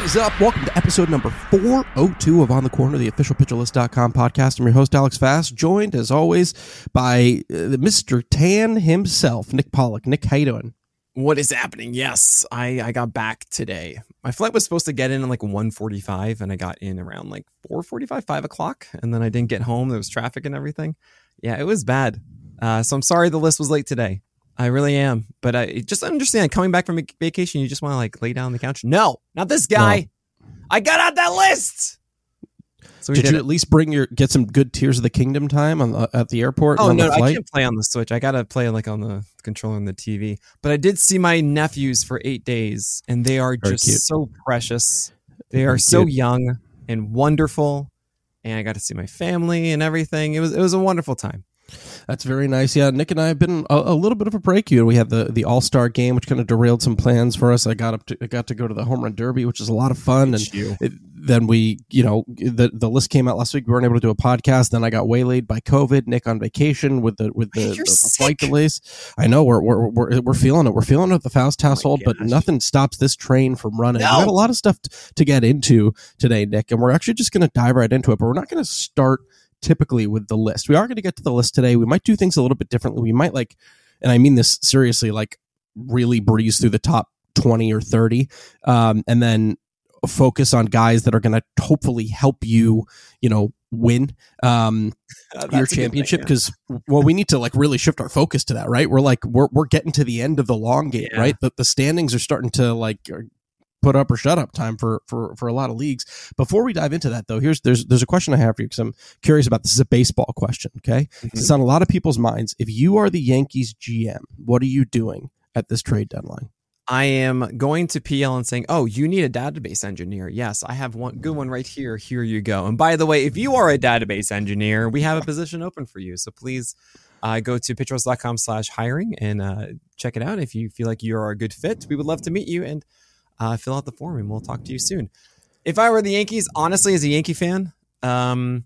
What is up? Welcome to episode number 402 of On the Corner, the official pitcherlist.com podcast. I'm your host, Alex Fast, joined as always by uh, Mr. Tan himself, Nick Pollack. Nick, how you doing? What is happening? Yes, I, I got back today. My flight was supposed to get in at like 1.45 and I got in around like 4.45, 5 o'clock. And then I didn't get home. There was traffic and everything. Yeah, it was bad. Uh, so I'm sorry the list was late today. I really am. But I just understand coming back from vacation, you just want to like lay down on the couch. No, not this guy. No. I got out that list. So did, did you it. at least bring your get some good Tears of the Kingdom time on the, at the airport? Oh no, I can't play on the Switch. I gotta play like on the controller on the TV. But I did see my nephews for eight days, and they are Very just cute. so precious. They are Very so cute. young and wonderful, and I got to see my family and everything. It was it was a wonderful time. That's very nice. Yeah, Nick and I have been a, a little bit of a break. You, we had the the All Star game, which kind of derailed some plans for us. I got up to I got to go to the home run derby, which is a lot of fun. and it, then we, you know, the the list came out last week. We weren't able to do a podcast. Then I got waylaid by COVID. Nick on vacation with the with the, the, the flight delays. I know we're, we're we're we're feeling it. We're feeling it at the Faust oh household, oh but nothing stops this train from running. No. We got a lot of stuff t- to get into today, Nick, and we're actually just going to dive right into it. But we're not going to start typically with the list. We are going to get to the list today. We might do things a little bit differently. We might like, and I mean this seriously, like really breeze through the top 20 or 30 um, and then focus on guys that are going to hopefully help you, you know, win um, your championship because yeah. well we need to like really shift our focus to that right we're like we're, we're getting to the end of the long game yeah. right the, the standings are starting to like put up or shut up time for for for a lot of leagues. Before we dive into that though, here's there's there's a question I have for you because I'm curious about this. is a baseball question, okay? Mm-hmm. It's on a lot of people's minds. If you are the Yankees GM, what are you doing at this trade deadline? I am going to PL and saying, "Oh, you need a database engineer." Yes, I have one good one right here. Here you go. And by the way, if you are a database engineer, we have a position open for you. So please uh, go to pitchers.com slash hiring and uh, check it out. If you feel like you are a good fit, we would love to meet you and uh, fill out the form and we'll talk to you soon. If I were the Yankees, honestly, as a Yankee fan, um,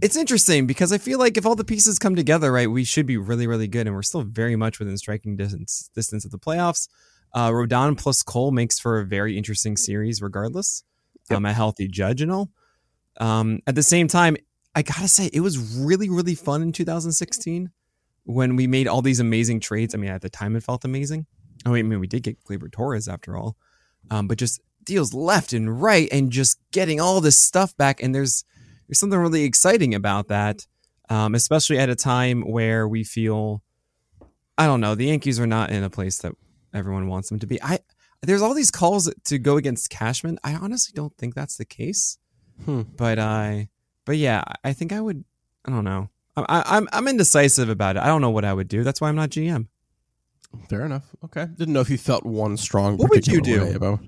it's interesting because I feel like if all the pieces come together, right, we should be really, really good, and we're still very much within striking distance distance of the playoffs. Uh, Rodon plus Cole makes for a very interesting series, regardless. Yep. I'm a healthy judge and all. Um, at the same time, I gotta say it was really, really fun in 2016 when we made all these amazing trades. I mean, at the time, it felt amazing. Oh, I mean, we did get Gleyber Torres after all, um, but just deals left and right, and just getting all this stuff back. And there's there's something really exciting about that, um, especially at a time where we feel, I don't know, the Yankees are not in a place that everyone wants them to be. I there's all these calls to go against Cashman. I honestly don't think that's the case, hmm. but I, but yeah, I think I would. I don't know. I, I'm I'm indecisive about it. I don't know what I would do. That's why I'm not GM. Fair enough. Okay. Didn't know if you felt one strong. What would you do about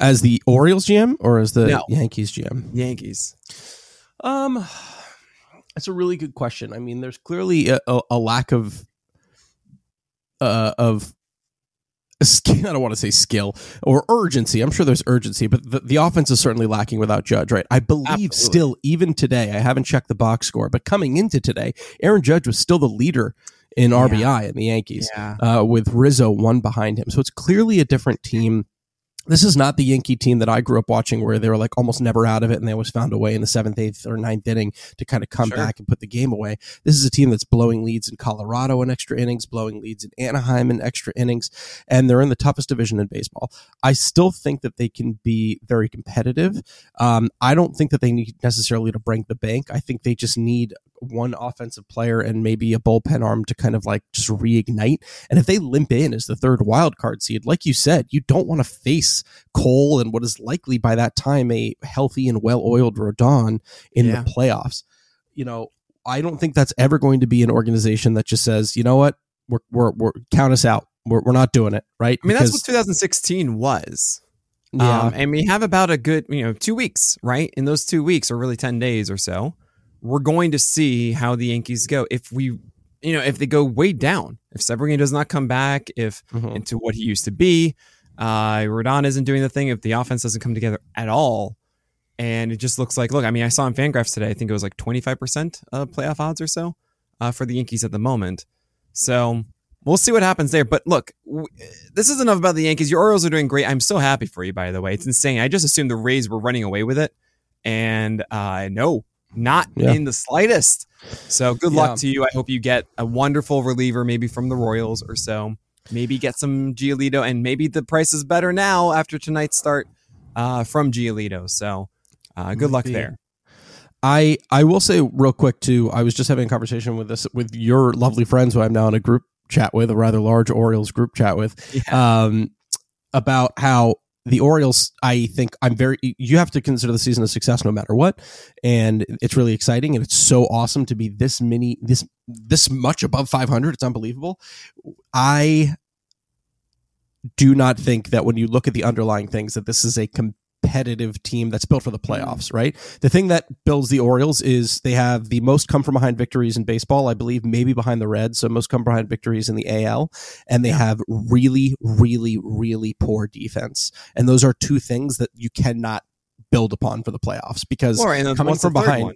as the Orioles GM or as the no. Yankees GM? Yankees. Um, that's a really good question. I mean, there's clearly a, a, a lack of uh of I don't want to say skill or urgency. I'm sure there's urgency, but the, the offense is certainly lacking without Judge, right? I believe Absolutely. still, even today, I haven't checked the box score, but coming into today, Aaron Judge was still the leader in RBI in the Yankees, yeah. uh, with Rizzo one behind him. So it's clearly a different team this is not the Yankee team that I grew up watching where they were like almost never out of it and they always found a way in the seventh, eighth, or ninth inning to kind of come sure. back and put the game away. This is a team that's blowing leads in Colorado in extra innings, blowing leads in Anaheim in extra innings, and they're in the toughest division in baseball. I still think that they can be very competitive. Um, I don't think that they need necessarily to break the bank. I think they just need one offensive player and maybe a bullpen arm to kind of like just reignite. And if they limp in as the third wild card seed, like you said, you don't want to face Cole and what is likely by that time a healthy and well oiled Rodon in yeah. the playoffs. You know, I don't think that's ever going to be an organization that just says, you know what, we're, we're, we're count us out. We're, we're not doing it. Right. I mean, because, that's what 2016 was. Yeah. Um, and we have about a good, you know, two weeks, right? In those two weeks, or really 10 days or so, we're going to see how the Yankees go. If we, you know, if they go way down, if Severino does not come back, if mm-hmm. into what he used to be, uh, Rodon isn't doing the thing, if the offense doesn't come together at all, and it just looks like, look, I mean, I saw in Fangraphs today, I think it was like 25% of playoff odds or so uh, for the Yankees at the moment. So we'll see what happens there. But look, w- this is enough about the Yankees. Your Orioles are doing great. I'm so happy for you, by the way. It's insane. I just assumed the Rays were running away with it. And uh, no, not yeah. in the slightest. So good luck yeah. to you. I hope you get a wonderful reliever, maybe from the Royals or so. Maybe get some Giolito, and maybe the price is better now after tonight's start uh, from Giolito. So uh, good luck there. I I will say real quick too. I was just having a conversation with this with your lovely friends who I'm now in a group chat with, a rather large Orioles group chat with, yeah. um, about how the Orioles, I think I'm very, you have to consider the season a success no matter what. And it's really exciting. And it's so awesome to be this many, this, this much above 500. It's unbelievable. I do not think that when you look at the underlying things that this is a competitive team that's built for the playoffs, right? The thing that builds the Orioles is they have the most come from behind victories in baseball, I believe, maybe behind the Reds, so most come behind victories in the AL, and they have really, really, really poor defense. And those are two things that you cannot build upon for the playoffs because well, coming from behind. One?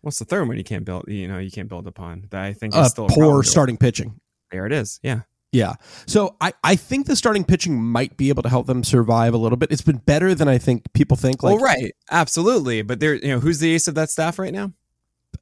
What's the third one you can't build? You know, you can't build upon that. I think uh, poor starting pitching. There it is. Yeah. Yeah. So I, I think the starting pitching might be able to help them survive a little bit. It's been better than I think people think. Like, well, right. Absolutely. But there, you know, who's the ace of that staff right now?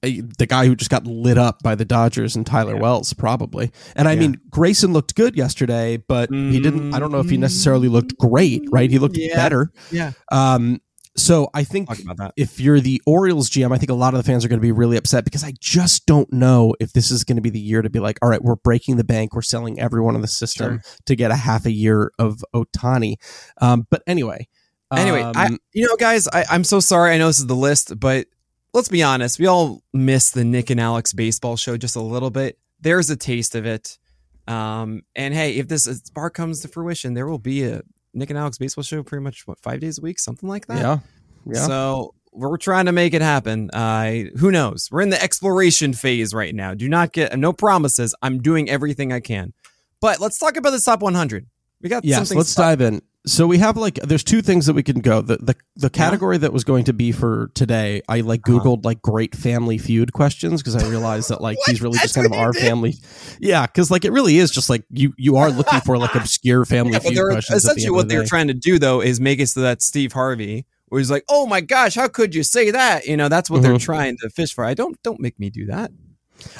The guy who just got lit up by the Dodgers and Tyler yeah. Wells, probably. And I yeah. mean, Grayson looked good yesterday, but mm-hmm. he didn't. I don't know if he necessarily looked great. Right? He looked yeah. better. Yeah. Um, so I think if you're the Orioles GM, I think a lot of the fans are going to be really upset because I just don't know if this is going to be the year to be like, all right, we're breaking the bank, we're selling everyone in the system sure. to get a half a year of Ohtani. Um, but anyway, anyway, um, I, you know, guys, I, I'm so sorry. I know this is the list, but let's be honest, we all miss the Nick and Alex baseball show just a little bit. There's a taste of it. Um, and hey, if this spark comes to fruition, there will be a Nick and Alex baseball show pretty much what five days a week, something like that. Yeah, yeah. So we're trying to make it happen. Uh, who knows? We're in the exploration phase right now. Do not get no promises. I'm doing everything I can. But let's talk about the top 100. We got yes. Let's dive in. So we have like there's two things that we can go. The the, the category yeah. that was going to be for today, I like uh-huh. googled uh-huh. like great family feud questions because I realized that like these really just kind of our did? family. Yeah, because like it really is just like you you are looking for like obscure family yeah, feud questions. Essentially, the what they're trying to do though is make it so that Steve Harvey was like, "Oh my gosh, how could you say that?" You know, that's what mm-hmm. they're trying to fish for. I don't don't make me do that.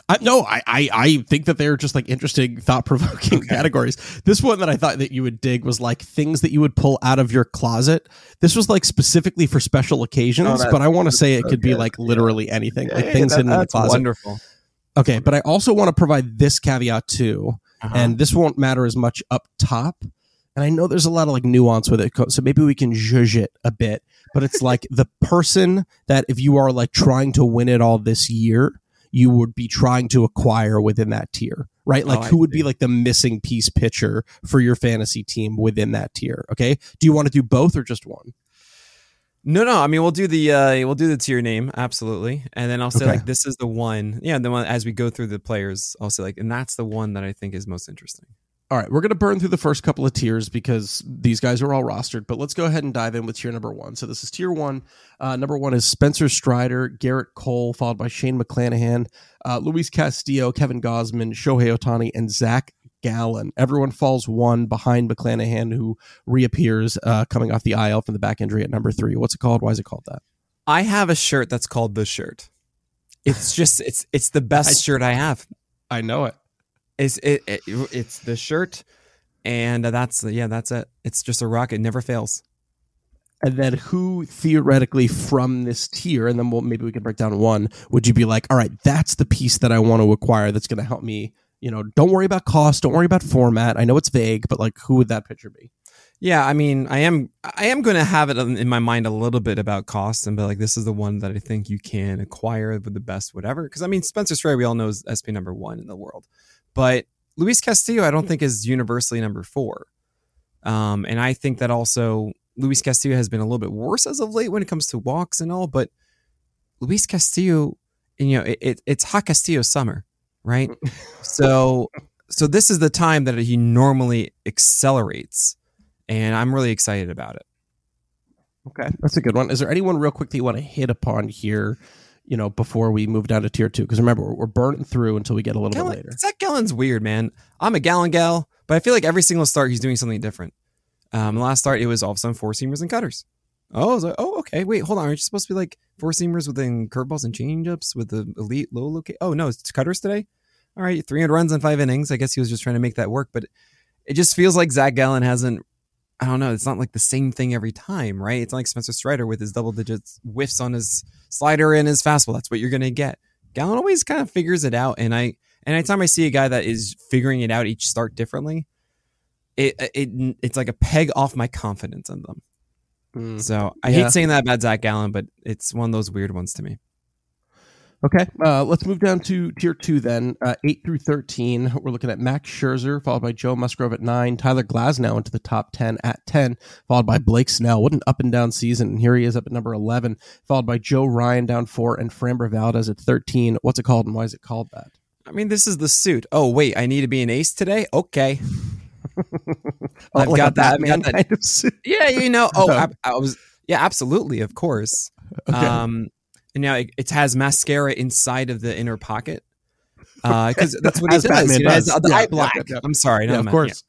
I, no, I, I, I think that they're just like interesting, thought provoking okay. categories. This one that I thought that you would dig was like things that you would pull out of your closet. This was like specifically for special occasions, oh, but I want to say it could be like literally anything, like things that, in the closet. Wonderful. Okay, but I also want to provide this caveat too, uh-huh. and this won't matter as much up top. And I know there's a lot of like nuance with it, so maybe we can judge it a bit. But it's like the person that if you are like trying to win it all this year you would be trying to acquire within that tier, right? Like oh, who would be like the missing piece pitcher for your fantasy team within that tier? Okay. Do you want to do both or just one? No, no. I mean, we'll do the uh, we'll do the tier name absolutely, and then I'll say okay. like this is the one. Yeah, the one as we go through the players, I'll say like, and that's the one that I think is most interesting. All right, we're going to burn through the first couple of tiers because these guys are all rostered, but let's go ahead and dive in with tier number one. So this is tier one. Uh, number one is Spencer Strider, Gerrit Cole, followed by Shane McClanahan, uh, Luis Castillo, Kevin Gausman, Shohei Ohtani, and Zach Gallen. Everyone falls one behind McClanahan, who reappears uh, coming off the IL from the back injury at number three. What's it called? Why is it called that? I have a shirt that's called the shirt. It's just it's it's the best I, shirt I have. I know it. It's it, it it's the shirt, and that's yeah that's it. It's just a rock. It never fails. And then who theoretically from this tier, and then we'll maybe we can break down one. Would you be like, all right, that's the piece that I want to acquire that's going to help me you know, don't worry about cost, don't worry about format. I know it's vague, but like, who would that pitcher be? Yeah, I mean, I am I am going to have it in my mind a little bit about cost and be like, this is the one that I think you can acquire with the best whatever. Because I mean, Spencer Strider, we all know is SP number one in the world, but Luis Castillo, I don't think is universally number four. Um, and I think that also Luis Castillo has been a little bit worse as of late when it comes to walks and all. But Luis Castillo, you know, it, it, it's hot Castillo summer right? so so this is the time that he normally accelerates, and I'm really excited about it. Okay, that's a good one. Is there anyone real quick that you want to hit upon here? You know, before we move down to tier two, because remember we're, we're, burning through until we get a little bit later. Zach Gallen's weird, man. I'm a Gallen gal, but I feel like every single start he's doing something different. Um, the last start it was all of a sudden four seamers and cutters. Oh, I was like, oh, okay. Wait, hold on. Aren't you supposed to be like four seamers within curveballs and changeups with the elite low locate? Oh no, it's cutters today all right, 300 runs in five innings. I guess he was just trying to make that work, but it just feels like Zach Gallen hasn't. I don't know. It's not like the same thing every time, right? It's not like Spencer Strider with his double digits whiffs on his slider and his fastball. That's what you're going to get. Gallen always kind of figures it out, and I and anytime I see a guy that is figuring it out each start differently, it it it's like a peg off my confidence in them. Mm, so I yeah. hate saying that about Zach Gallen, but it's one of those weird ones to me. Okay, uh, let's move down to tier two then. Uh, eight through thirteen, we're looking at Max Scherzer, followed by Joe Musgrove at nine, Tyler Glasnow into the top ten at ten, followed by Blake Snell. What an up and down season! And here he is up at number eleven, followed by Joe Ryan down four, and Framber Valdez at thirteen. What's it called, and why is it called that? I mean, this is the suit. Oh wait, I need to be an ace today. Okay. I've got that. Got that. Kind of yeah, you know. Oh, I, I was. Yeah, absolutely. Of course. Okay. Um, and now it, it has mascara inside of the inner pocket because uh, that's what he does. It has the yeah, eye black. Yeah, yeah, I'm sorry, yeah, of course.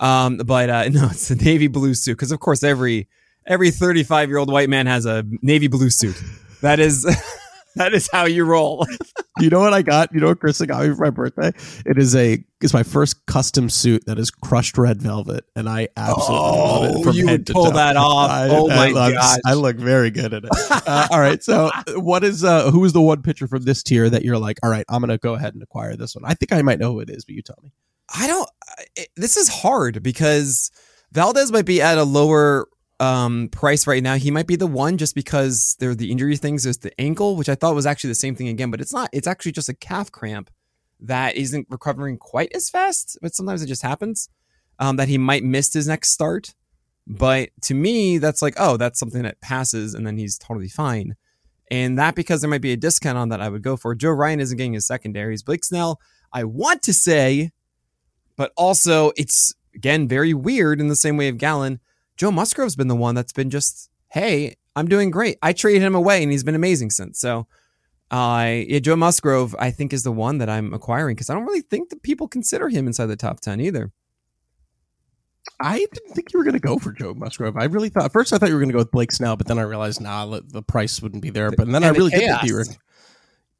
Um, but uh, no, it's a navy blue suit because of course every every 35 year old white man has a navy blue suit. That is that is how you roll. you know what I got? You know what Chris got me for my birthday? It is a it's my first custom suit that is crushed red velvet, and I absolutely oh, love it. Oh, from you head to pull toe. that off. I, oh my god! I look very good at it. Uh, all right, so what is uh who is the one pitcher from this tier that you're like, all right, I'm gonna go ahead and acquire this one? I think I might know who it is, but you tell me. I don't. It, this is hard because Valdez might be at a lower um, price right now, he might be the one just because there are the injury things. There's the ankle, which I thought was actually the same thing again, but it's not. It's actually just a calf cramp that isn't recovering quite as fast, but sometimes it just happens. Um, that he might miss his next start. But to me, that's like, oh, that's something that passes and then he's totally fine. And that because there might be a discount on that, I would go for. Joe Ryan isn't getting his secondaries. Blake Snell, I want to say, but also it's again very weird in the same way of Gallen Joe Musgrove's been the one that's been just, hey, I'm doing great. I traded him away and he's been amazing since. So, uh, yeah, Joe Musgrove, I think, is the one that I'm acquiring because I don't really think that people consider him inside the top 10 either. I didn't think you were going to go for Joe Musgrove. I really thought, first, I thought you were going to go with Blake Snell, but then I realized, nah, the price wouldn't be there. But then I really did think you were.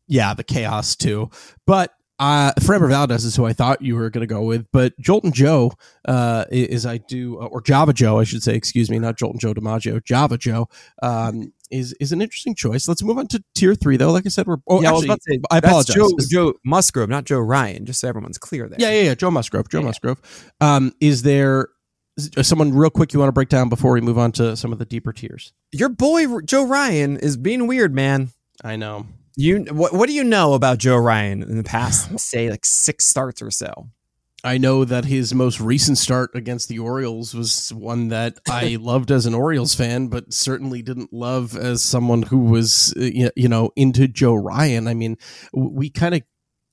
Yeah, the chaos too. But uh, Framber Valdez is who I thought you were going to go with, but Jolton Joe uh, is I do, uh, or Java Joe, I should say. Excuse me, not Jolton Joe DiMaggio. Java Joe um, is is an interesting choice. Let's move on to tier three, though. Like I said, we're oh, yeah, actually, I, say, I apologize. Joe, Joe, Musgrove, not Joe Ryan. Just so everyone's clear there. Yeah, yeah, yeah. Joe Musgrove. Joe yeah. Musgrove. Um, is there someone real quick you want to break down before we move on to some of the deeper tiers? Your boy Joe Ryan is being weird, man. I know. You what? What do you know about Joe Ryan in the past, say, like six starts or so? I know that his most recent start against the Orioles was one that I loved as an Orioles fan, but certainly didn't love as someone who was, uh, you know, into Joe Ryan. I mean, we kind of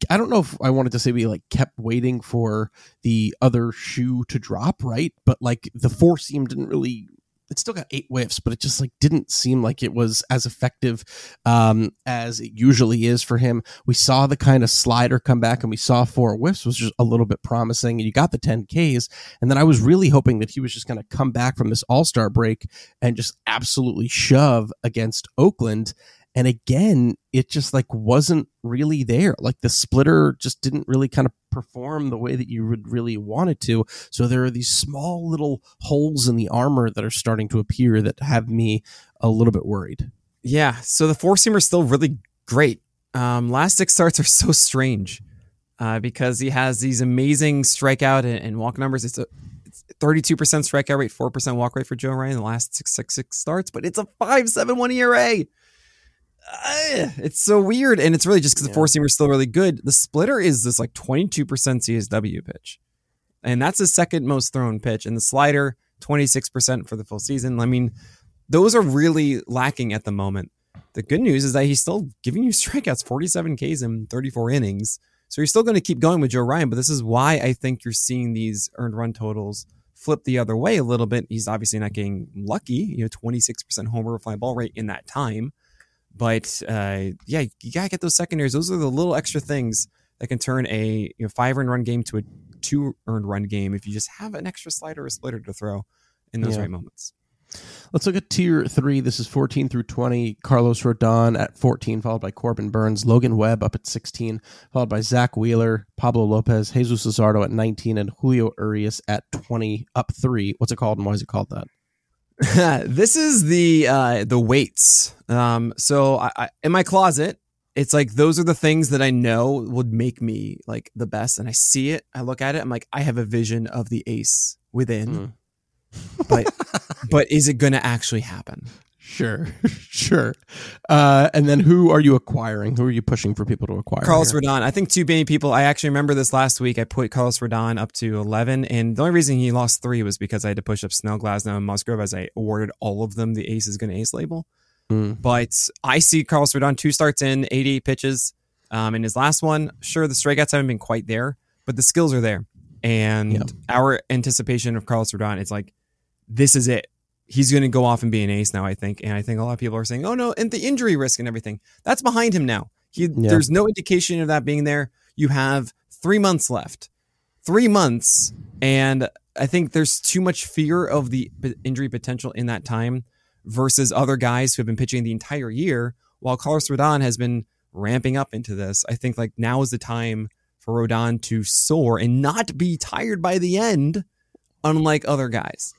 I don't know if I wanted to say we like kept waiting for the other shoe to drop, right? But like the four seam didn't really it still got eight whiffs, but it just like didn't seem like it was as effective um, as it usually is for him. We saw the kind of slider come back, and we saw four whiffs was just a little bit promising. And you got the 10 Ks, and then I was really hoping that he was just going to come back from this All Star break and just absolutely shove against Oakland. And again, it just like wasn't really there. Like the splitter just didn't really kind of perform the way that you would really want it to. So there are these small little holes in the armor that are starting to appear that have me a little bit worried. Yeah. So the four seamer is still really great. Um, last six starts are so strange uh, because he has these amazing strikeout and, and walk numbers. It's a 32% strikeout rate, 4% walk rate for Joe Ryan in the last six, six, six starts, but it's a 5.71 ERA uh, it's so weird, and it's really just because yeah. the four seamer is still really good. The splitter is this like twenty two percent CSW pitch, and that's the second most thrown pitch. And the slider twenty six percent for the full season. I mean, those are really lacking at the moment. The good news is that he's still giving you strikeouts, forty seven Ks in thirty four innings. So you're still going to keep going with Joe Ryan, but this is why I think you're seeing these earned run totals flip the other way a little bit. He's obviously not getting lucky, you know, 26% homer fly ball rate in that time. But uh, yeah, you gotta get those secondaries. Those are the little extra things that can turn a you know, five earned run game to a two earned run game if you just have an extra slider or splitter to throw in those yeah. right moments. Let's look at tier three. This is 14 through 20. Carlos Rodon at 14, followed by Corbin Burnes. Logan Webb up at 16, followed by Zack Wheeler, Pablo Lopez, Jesus Luzardo at 19, and Julio Urias at 20, up three. What's it called and why is it called that? this is the uh, the weights. Um, so I, I, in my closet, it's like those are the things that I know would make me like the best, and I see it. I look at it. I'm like, I have a vision of the ace within, mm. but but is it going to actually happen? Sure, sure. Uh, and then who are you acquiring? Who are you pushing for people to acquire? Carlos here? Rodon. I think too many people. I actually remember this last week. I put Carlos Rodon up to 11, and the only reason he lost three was because I had to push up Snell, Glasnow, and Musgrove as I awarded all of them the ace is going to ace label. Mm. But I see Carlos Rodon two starts in, 88 pitches. Um, in his last one, sure, the strikeouts haven't been quite there, but the skills are there. And our anticipation of Carlos Rodon, it's like, this is it he's going to go off and be an ace now, I think. And I think a lot of people are saying, oh, no, and the injury risk and everything. That's behind him now. He, yeah. There's no indication of that being there. You have three months left. Three months. And I think there's too much fear of the injury potential in that time versus other guys who have been pitching the entire year while Carlos Rodon has been ramping up into this. I think like now is the time for Rodon to soar and not be tired by the end, unlike other guys.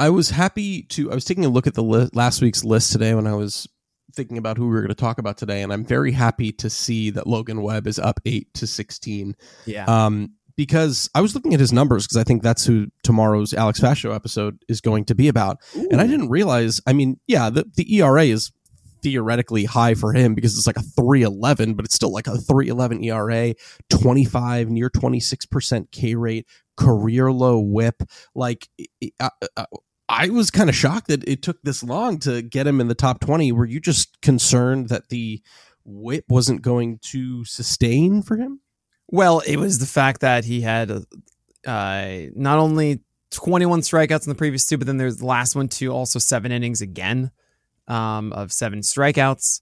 I was happy to. I was taking a look at the li- last week's list today when I was thinking about who we were going to talk about today, and I'm very happy to see that Logan Webb is up eight to sixteen. Yeah. Um, because I was looking at his numbers because I think that's who tomorrow's Alex Fascio episode is going to be about, Ooh. and I didn't realize. I mean, yeah, the the ERA is theoretically high for him because it's like a 311 but it's still like a 311 ERA 25 near 26% K rate career low whip like uh, uh, I was kind of shocked that it took this long to get him in the top 20. Were you just concerned that the whip wasn't going to sustain for him? Well, it was the fact that he had uh, not only 21 strikeouts in the previous two, but then there's the last one too, also seven innings again um, of seven strikeouts.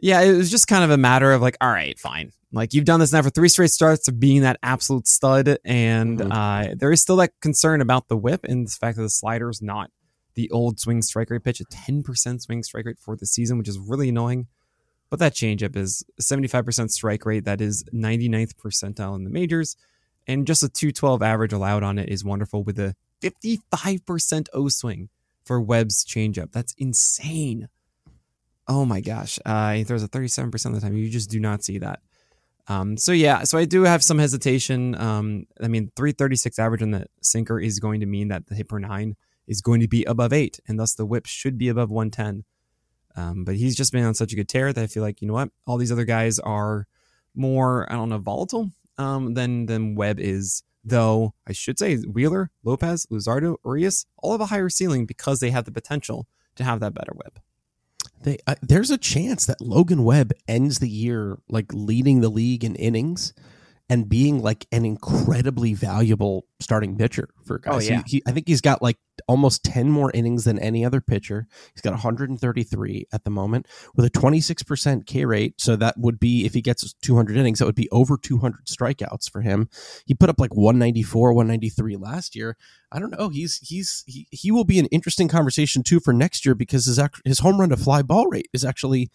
Yeah, it was just kind of a matter of like, all right, fine. Like you've done this now for three straight starts of being that absolute stud, and mm-hmm. uh, there is still that concern about the whip and the fact that the slider is not the old swing strike rate pitch, a 10% swing strike rate for the season, which is really annoying. But that changeup is 75% strike rate that is 99th percentile in the majors, and just a 212 average allowed on it is wonderful with a 55% O swing for Webb's changeup. That's insane. Oh my gosh. Uh, he throws a 37% of the time. You just do not see that. Um, so yeah, so I do have some hesitation. Um, I mean, 336 average on the sinker is going to mean that the hit per nine is going to be above eight, and thus the whip should be above 110. Um, but he's just been on such a good tear that I feel like you know what, all these other guys are more I don't know volatile um, than than Webb is. Though I should say Wheeler, Lopez, Luzardo, Urias all have a higher ceiling because they have the potential to have that better whip. They, uh, there's a chance that Logan Webb ends the year like leading the league in innings and being like an incredibly valuable starting pitcher for guys. Oh, yeah. He, he, I think he's got like almost 10 more innings than any other pitcher. He's got 133 at the moment with a 26% K rate. So that would be, if he gets 200 innings, that would be over 200 strikeouts for him. He put up like 194, 193 last year. I don't know. He's, he's, he, he will be an interesting conversation too for next year because his, his home run to fly ball rate is actually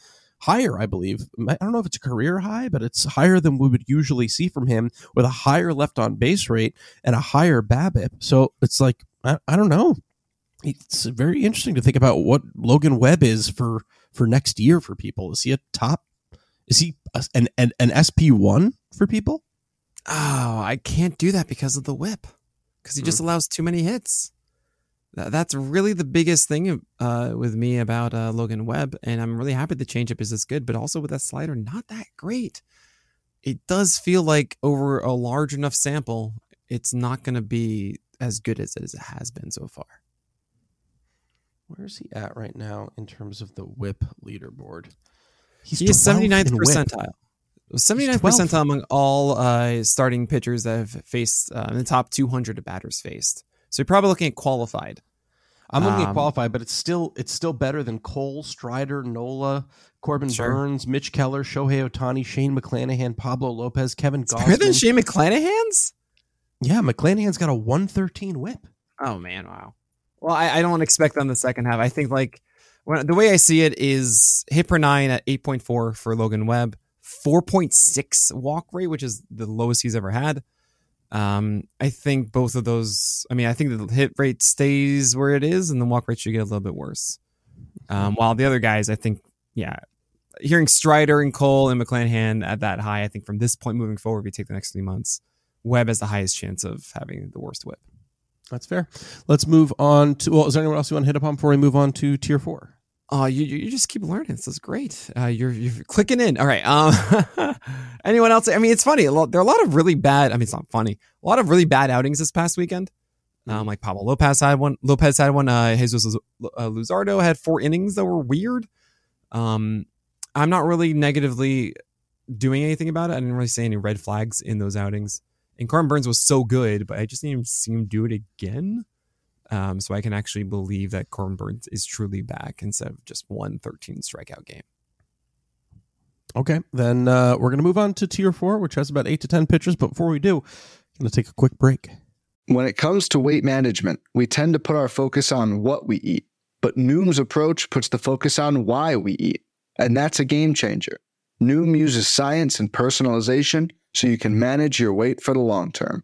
higher, I believe. I don't know if it's a career high, but it's higher than we would usually see from him with a higher left on base rate and a higher BABIP. So it's like, I, I don't know. It's very interesting to think about what Logan Webb is for for next year for people. Is he a top? Is he a, an, an an SP one for people? Oh, I can't do that because of the whip. Because he just Hmm. allows too many hits. Th- That's really the biggest thing uh, with me about uh, Logan Webb, and I'm really happy the changeup is this good, but also with that slider, not that great. It does feel like over a large enough sample, it's not going to be as good as it has been so far. Where's he at right now in terms of the whip leaderboard? He's he is 79th in whip. percentile. 79th percentile among all uh, starting pitchers that have faced uh, in the top 200 batters faced. So you're probably looking at qualified. I'm looking at Um, qualified, but it's still it's still better than Cole, Strider, Nola, Corbin Sure. Burnes, Mitch Keller, Shohei Ohtani, Shane McClanahan, Pablo Lopez, Kevin It's better than Shane McClanahan's. yeah, McClanahan's got a 113 whip. Oh man, wow. Well, I, I don't expect on the second half. I think like when, the way I see it is hit per nine at 8.4 for Logan Webb, 4.6 walk rate, which is the lowest he's ever had. Um, I think both of those. I mean, I think the hit rate stays where it is, and the walk rate should get a little bit worse. Um, while the other guys, I think, yeah, hearing Strider and Cole and McClanahan at that high, I think from this point moving forward, if you take the next three months, Webb has the highest chance of having the worst whip. That's fair. Let's move on to. Well, is there anyone else you want to hit upon before we move on to tier four? Oh, you you just keep learning. This is great. Uh, you're you're clicking in. All right. Um, anyone else? I mean, it's funny. A lot, there are a lot of really bad. I mean, it's not funny. A lot of really bad outings this past weekend. Um, like Pablo Lopez had one. Lopez had one. Uh, Jesus uh, Luzardo had four innings that were weird. Um, I'm not really negatively doing anything about it. I didn't really see any red flags in those outings. And Corbin Burnes was so good, but I just didn't even see him do it again. Um, so I can actually believe that Corbin Burnes is truly back instead of just one 13 strikeout game. Okay, then uh, we're going to move on to tier four, which has about eight to ten pitchers. But before we do, I'm going to take a quick break. When it comes to weight management, we tend to put our focus on what we eat, but Noom's approach puts the focus on why we eat. And that's a game changer. Noom uses science and personalization so you can manage your weight for the long term.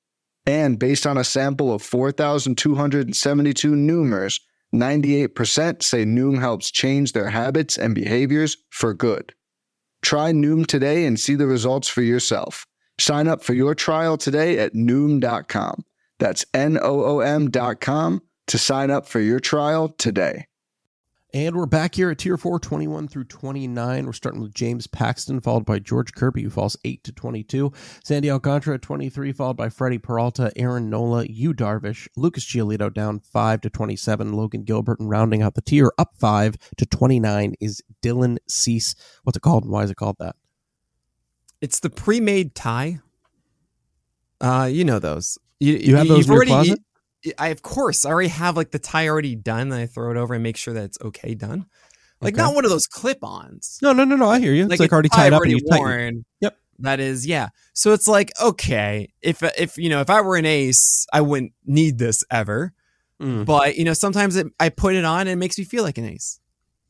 And based on a sample of 4,272 Noomers, 98% say Noom helps change their habits and behaviors for good. Try Noom today and see the results for yourself. Sign up for your trial today at Noom.com. That's N O O M.com to sign up for your trial today. And we're back here at tier four, 21 through 29. We're starting with James Paxton, followed by George Kirby, who falls 8 to 22. Sandy Alcantara at 23, followed by Freddie Peralta, Aaron Nola, Yu Darvish, Lucas Giolito down 5 to 27. Logan Gilbert, and rounding out the tier up 5 to 29 is Dylan Cease. What's it called and why is it called that? It's the pre-made tie. Uh, you know those. You have those in your already, closet? I of course I already have like the tie already done. I throw it over and make sure that it's okay done. Like Okay. not one of those clip-ons. No, no, no, no. I hear you. It's like, already tie tied up and already you worn. Yep. That is, yeah. So it's like, okay, if if you know, if I were an ace, I wouldn't need this ever. Mm. But you know, sometimes it, I put it on and it makes me feel like an ace.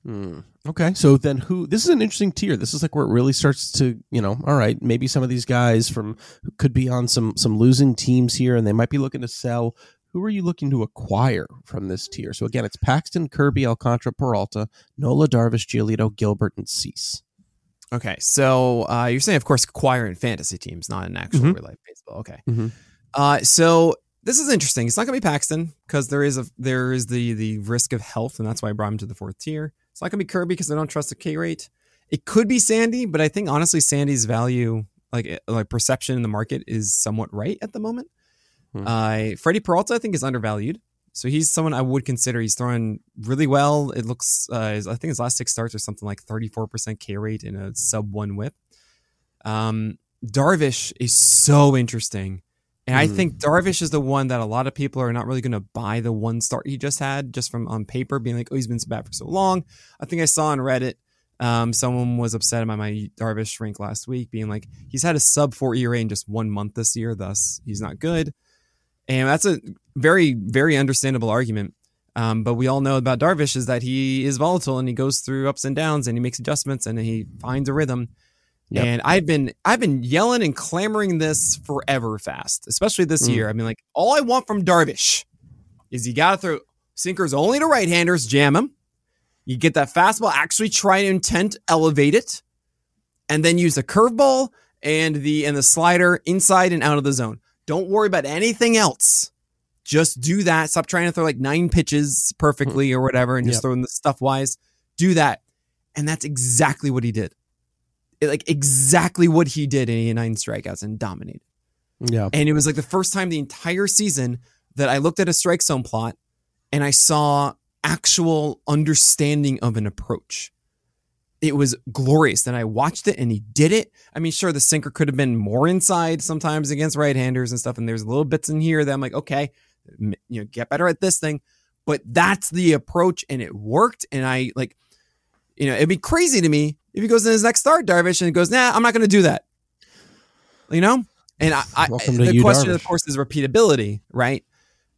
Hmm. Okay, so then who? This is an interesting tier. This is like where it really starts to, you know, all right, maybe some of these guys from could be on some some losing teams here, and they might be looking to sell. Who are you looking to acquire from this tier? So again, it's Paxton, Kirby, Alcantara, Peralta, Nola, Darvish, Giolito, Gilbert, and Cease. Okay, so uh, you're saying, of course, acquire in fantasy teams, not in actual Mhm. real life baseball. Okay. Mhm. Uh, so this is interesting. It's not going to be Paxton because there is a there is the the risk of health, and that's why I brought him to the fourth tier. It's not going to be Kirby because I don't trust the K rate. It could be Sandy, but I think honestly Sandy's value, like eh, like perception in the market, is somewhat right at the moment. Hmm. Uh, Freddie Peralta, I think, is undervalued. So he's someone I would consider. He's throwing really well. It looks, uh, I think his last six starts are something like 34% K rate in a sub one whip. Um, Darvish is so interesting. And. I think Darvish is the one that a lot of people are not really going to buy the one start he just had just from on paper being like, oh, he's been so bad for so long. I think I saw on Reddit, um, someone was upset about my Darvish rank last week, being like, he's had a sub four ERA in just one month this year, thus he's not good. And that's a very, very understandable argument. Um, but we all know about Darvish is that he is volatile and he goes through ups and downs and he makes adjustments and he finds a rhythm. Yep. And I've been I've been yelling and clamoring this forever fast, especially this mm. year. I mean, like all I want from Darvish is you gotta throw sinkers only to right-handers, jam them. You get that fastball, actually try to intent elevate it, and then use the curveball and the and the slider inside and out of the zone. Don't worry about anything else. Just do that. Stop trying to throw like nine pitches perfectly or whatever and just yep. throwing the stuff wise. Do that. And that's exactly what he did. It, like exactly what he did in nine strikeouts and dominated. Yeah. And it was like the first time the entire season that I looked at a strike zone plot and I saw actual understanding of an approach it was glorious. Then I watched it and he did it. I mean, sure, the sinker could have been more inside sometimes against right handers and stuff. And there's little bits in here that I'm like, okay, you know, get better at this thing. But that's the approach and it worked. And I like, you know, it'd be crazy to me if he goes in his next start, Darvish, and goes, nah, I'm not going to do that. You know? And I, I the you, question, Darvish. of course, is repeatability, right?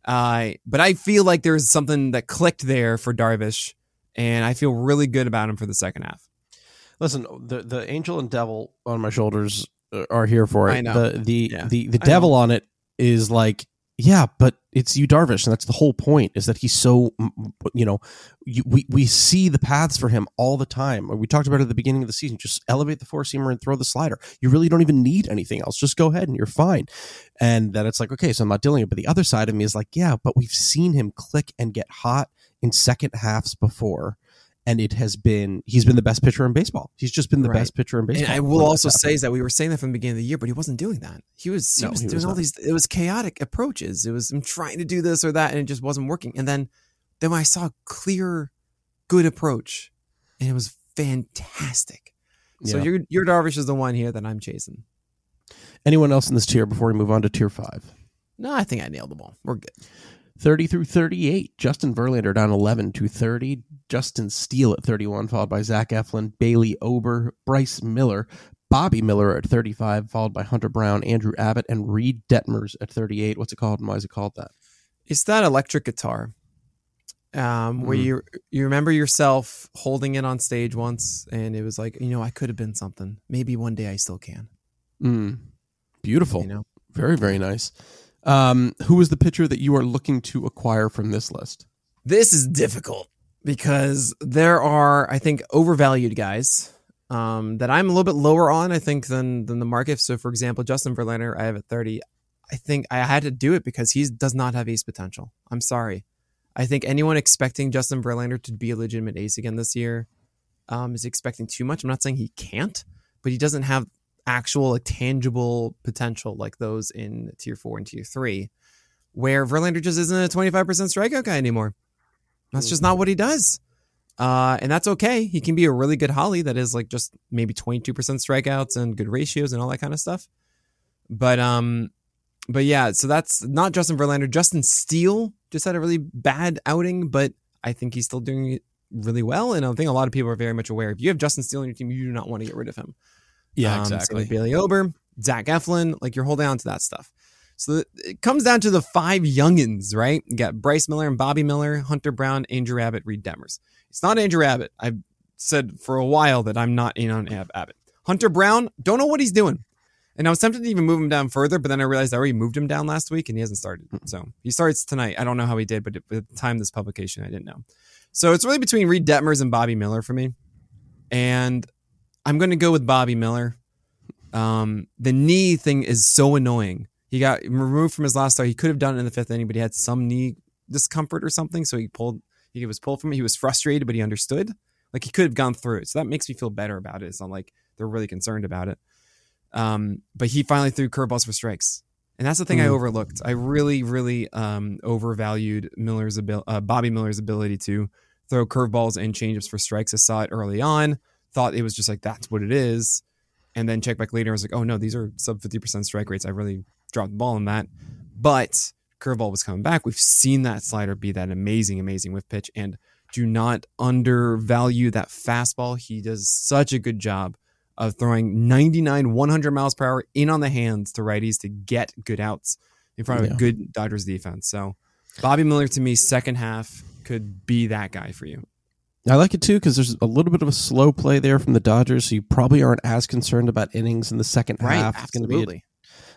Uh, but I feel like there's something that clicked there for Darvish, and I feel really good about him for the second half. Listen, the the angel and devil on my shoulders uh, are here for it. I know. The the yeah. the, the devil on it is like, yeah, but it's you, Darvish, and that's the whole point. Is that he's so, you know, you, we we see the paths for him all the time. We talked about it at the beginning of the season. Just elevate the four seamer and throw the slider. You really don't even need anything else. Just go ahead and you're fine. And then it's like, okay, so I'm not dealing it. But the other side of me is like, yeah, but we've seen him click and get hot in second halves before and it has been he's been the best pitcher in baseball. He's just been the right. best pitcher in baseball. And I will also say is that we were saying that from the beginning of the year, but he wasn't doing that. He was he no, was he doing was all these. It was chaotic approaches. It was him trying to do this or that, and it just wasn't working. And then then when I saw a clear, good approach, and it was fantastic. So yeah. your your Darvish is the one here that I'm chasing. Anyone else in this tier before we move on to tier five? No, I think I nailed them all. We're good. 30 through 38. Justin Verlander down 11 to 30. Justin Steele at 31, followed by Zach Eflin, Bailey Ober, Bryce Miller, Bobby Miller at 35, followed by Hunter Brown, Andrew Abbott, and Reid Detmers at 38. What's it called and why is it called that? It's that electric guitar. Um, where mm. you you remember yourself holding it on stage once, and it was like, you know, I could have been something. Maybe one day I still can. Mm. Beautiful. You know, very very nice. Um, who is the pitcher that you are looking to acquire from this list? This is difficult because there are, I think, overvalued guys um, that I'm a little bit lower on, I think, than than the market. So, for example, Justin Verlander, I have at 30. I think I had to do it because he does not have ace potential. I'm sorry. I think anyone expecting Justin Verlander to be a legitimate ace again this year um, is expecting too much. I'm not saying he can't, but he doesn't have actual like, tangible potential like those in tier four and tier three, where Verlander just isn't a 25% strikeout guy anymore. That's just not what he does. Uh, and that's okay. He can be a really good Holly that is like just maybe 22% strikeouts and good ratios and all that kind of stuff. But um, but yeah, so that's not Justin Verlander. Justin Steele just had a really bad outing, but I think he's still doing it really well. And I think a lot of people are very much aware. If you have Justin Steele on your team, you do not want to get rid of him. Yeah, um, exactly. So Bailey Ober, Zach Eflin, like you're holding on to that stuff. So it comes down to the five youngins, right? You got Bryce Miller and Bobby Miller, Hunter Brown, Andrew Abbott, Reid Detmers. It's not Andrew Abbott. I've said for a while that I'm not in on Abbott. Hunter Brown, don't know what he's doing. And I was tempted to even move him down further, but then I realized I already moved him down last week and he hasn't started. So he starts tonight. I don't know how he did, but at the time this publication, I didn't know. So it's really between Reid Detmers and Bobby Miller for me. And I'm going to go with Bobby Miller. Um, the knee thing is so annoying. He got removed from his last start. He could have done it in the fifth inning, but he had some knee discomfort or something, so he pulled. He was pulled from it. He was frustrated, but he understood. Like he could have gone through it. So that makes me feel better about it. It's not like they're really concerned about it. Um, but he finally threw curveballs for strikes. And that's the thing mm. I overlooked. I really, really um, overvalued Miller's abil- uh, Bobby Miller's ability to throw curveballs and changeups for strikes. I saw it early on, thought it was just like that's what it is, and then check back later. I was like, oh no, these are sub fifty percent strike rates. I really dropped the ball on that. But curveball was coming back. We've seen that slider be that amazing, amazing whiff pitch, and do not undervalue that fastball. He does such a good job of throwing 99, 100 miles per hour in on the hands to righties to get good outs in front of yeah. a good Dodgers defense. So Bobby Miller to me, second half could be that guy for you. I like it too because there's a little bit of a slow play there from the Dodgers, so you probably aren't as concerned about innings in the second right, half. Absolutely. It's going to be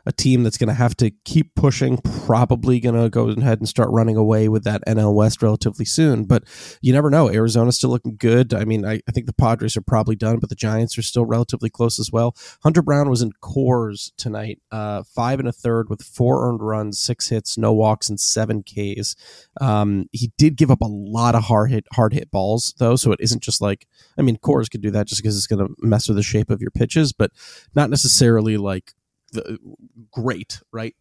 a team that's going to have to keep pushing, probably going to go ahead and start running away with that NL West relatively soon. But you never know. Arizona's still looking good. I mean, I, I think the Padres are probably done, but the Giants are still relatively close as well. Hunter Brown was in Coors tonight, uh, five and a third with four earned runs, six hits, no walks, and seven Ks. Um, he did give up a lot of hard hit hard hit balls though, so it isn't just like I mean, Coors could do that just because it's going to mess with the shape of your pitches, but not necessarily like the, great, right?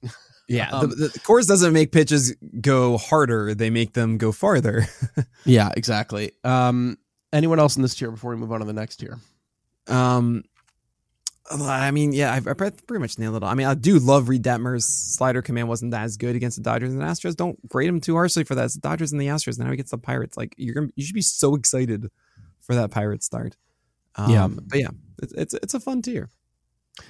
Yeah, um, the, the Coors doesn't make pitches go harder; they make them go farther. yeah, exactly. Um, anyone else in this tier before we move on to the next tier? Um, I mean, yeah, I've, I've pretty much nailed it. All. I mean, I do love Reid Detmers' slider command wasn't that as good against the Dodgers and the Astros. Don't grade him too harshly for that. It's the Dodgers and the Astros. Now he gets the Pirates. Like you're gonna, you should be so excited for that Pirates start. Um, yeah, but yeah, it's, it's it's a fun tier.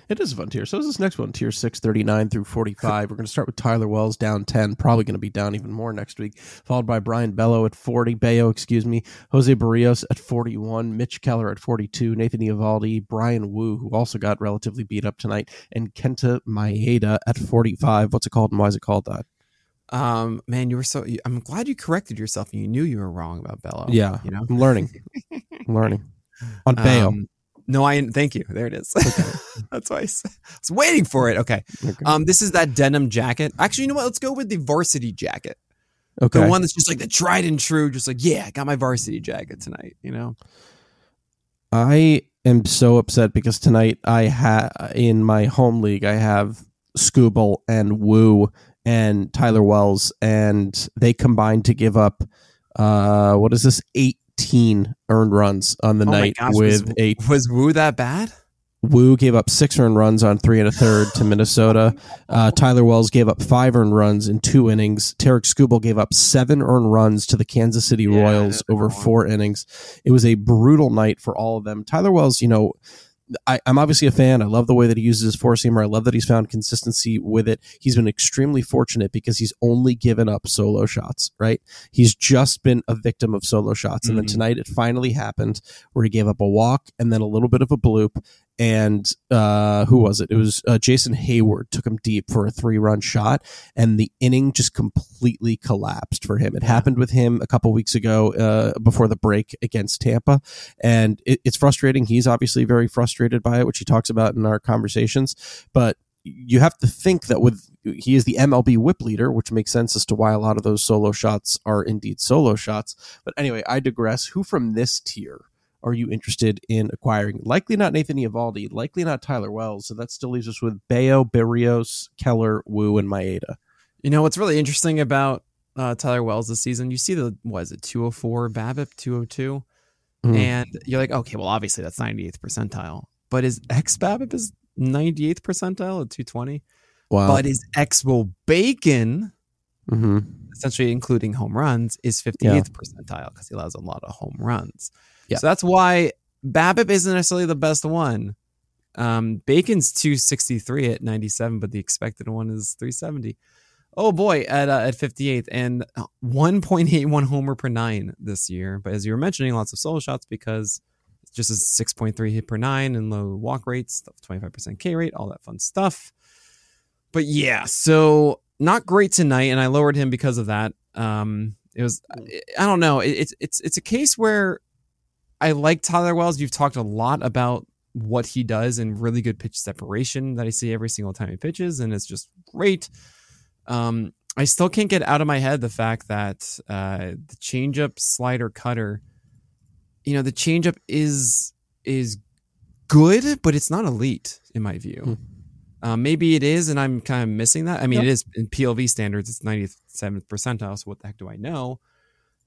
It is a fun tier. So is this next one, tier 6, 39 through 45. We're going to start with Tyler Wells down 10, probably going to be down even more next week, followed by Brayan Bello at 40, Bello, excuse me, Jose Berrios at 41, Mitch Keller at 42, Nathan Eovaldi, Bryan Woo, who also got relatively beat up tonight, and Kenta Maeda at 45. What's it called and why is it called that? Um, man, you were so. I'm glad you corrected yourself and you knew you were wrong about Bello. Yeah, you know, I'm learning, I'm learning on Bello. Um, no, I thank you. There it is. Okay. That's why I was waiting for it. Okay. okay. Um, this is that denim jacket. Actually, you know what? Let's go with the varsity jacket. Okay. The one that's just like the tried and true, just like, yeah, I got my varsity jacket tonight, you know? I am so upset because tonight I have in my home league, I have Skubal and Woo and Tyler Wells, and they combined to give up uh what is this? Eight 18 earned runs on the oh night gosh, with was, a was Woo that bad? Woo gave up six earned runs on three and a third to Minnesota. Uh, Tyler Wells gave up five earned runs in two innings. Tarik Skubal gave up seven earned runs to the Kansas City Royals yeah, over four innings. It was a brutal night for all of them. Tyler Wells, you know, I, am obviously a fan. I love the way that he uses his four seamer. I love that he's found consistency with it. He's been extremely fortunate because he's only given up solo shots, right? He's just been a victim of solo shots. Mm-hmm. And then mm-hmm. tonight it finally happened where he gave up a walk and then a little bit of a bloop and uh, who was it? It was uh, Jason Heyward took him deep for a three run shot, and the inning just completely collapsed for him. It happened with him a couple weeks ago uh, before the break against Tampa, and it, it's frustrating. He's obviously very frustrated by it, which he talks about in our conversations. But you have to think that with he is the MLB whip leader, which makes sense as to why a lot of those solo shots are indeed solo shots. But anyway, I digress. Who from this tier? Are you interested in acquiring? Likely not Nathan Eovaldi, likely not Tyler Wells. So that still leaves us with Bello, Berrios, Keller, Woo, and Maeda. You know what's really interesting about uh, Tyler Wells this season? You see the was it 204 BABIP 202, mm. and you're like, okay, well obviously that's 98th percentile, but his X BABIP is 98th percentile at 220. Wow. But his Xbo Bacon, mm-hmm. essentially including home runs, is 58th yeah. percentile because he allows a lot of home runs. Yeah. So that's why BABIP isn't necessarily the best one. Um, Bacon's 263 at 97, but the expected one is 370. Oh boy, at uh, at 58 and 1.81 homer per nine this year. But as you were mentioning, lots of solo shots because it's just a 6.3 hit per nine and low walk rates, 25% K rate, all that fun stuff. But yeah, so not great tonight, and I lowered him because of that. Um, it was I don't know. It, it's it's it's a case where I like Tyler Wells. You've talked a lot about what he does and really good pitch separation that I see every single time he pitches, and it's just great. Um, I still can't get out of my head the fact that uh, the changeup, slider, cutter. You know, the changeup is is good, but it's not elite in my view. Hmm. Uh, maybe it is, and I'm kind of missing that. I mean, yep. it is in PLV standards. It's 97th percentile. So what the heck do I know?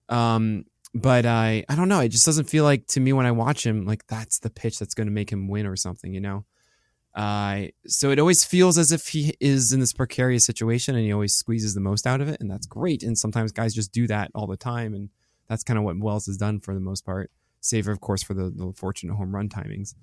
Um, but I I don't know. It just doesn't feel like to me when I watch him like that's the pitch that's going to make him win or something. You know. Uh, so it always feels as if he is in this precarious situation and he always squeezes the most out of it, and that's great. And sometimes guys just do that all the time, and that's kind of what Wells has done for the most part, save of course for the, the fortunate home run timings.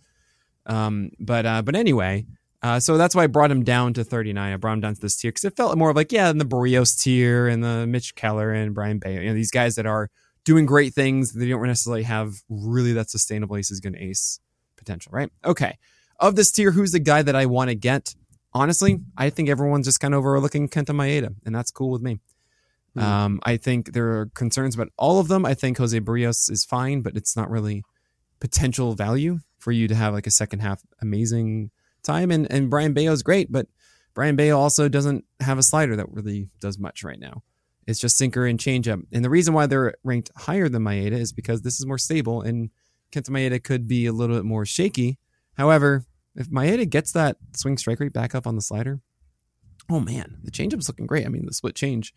Um, but uh, but anyway, uh, so that's why I brought him down to 39. I brought him down to this tier because it felt more of like yeah, in the Berrios tier and the Mitch Keller and Brayan Bello, you know, these guys that are doing great things. They don't necessarily have really that sustainable ace is going to ace potential, right? Okay of this tier, who's the guy that I want to get? Honestly, I think everyone's just kind of overlooking Kenta Maeda, and that's cool with me. Mm. Um, I think there are concerns about all of them. I think Jose Berrios is fine, but it's not really potential value for you to have like a second half amazing time. And and Bello is great, but Brayan Bello also doesn't have a slider that really does much right now. It's just sinker and changeup. And the reason why they're ranked higher than Maeda is because this is more stable, and Kenta Maeda could be a little bit more shaky However, if Maeda gets that swing strike rate back up on the slider, oh man, the changeup's looking great. I mean, the split change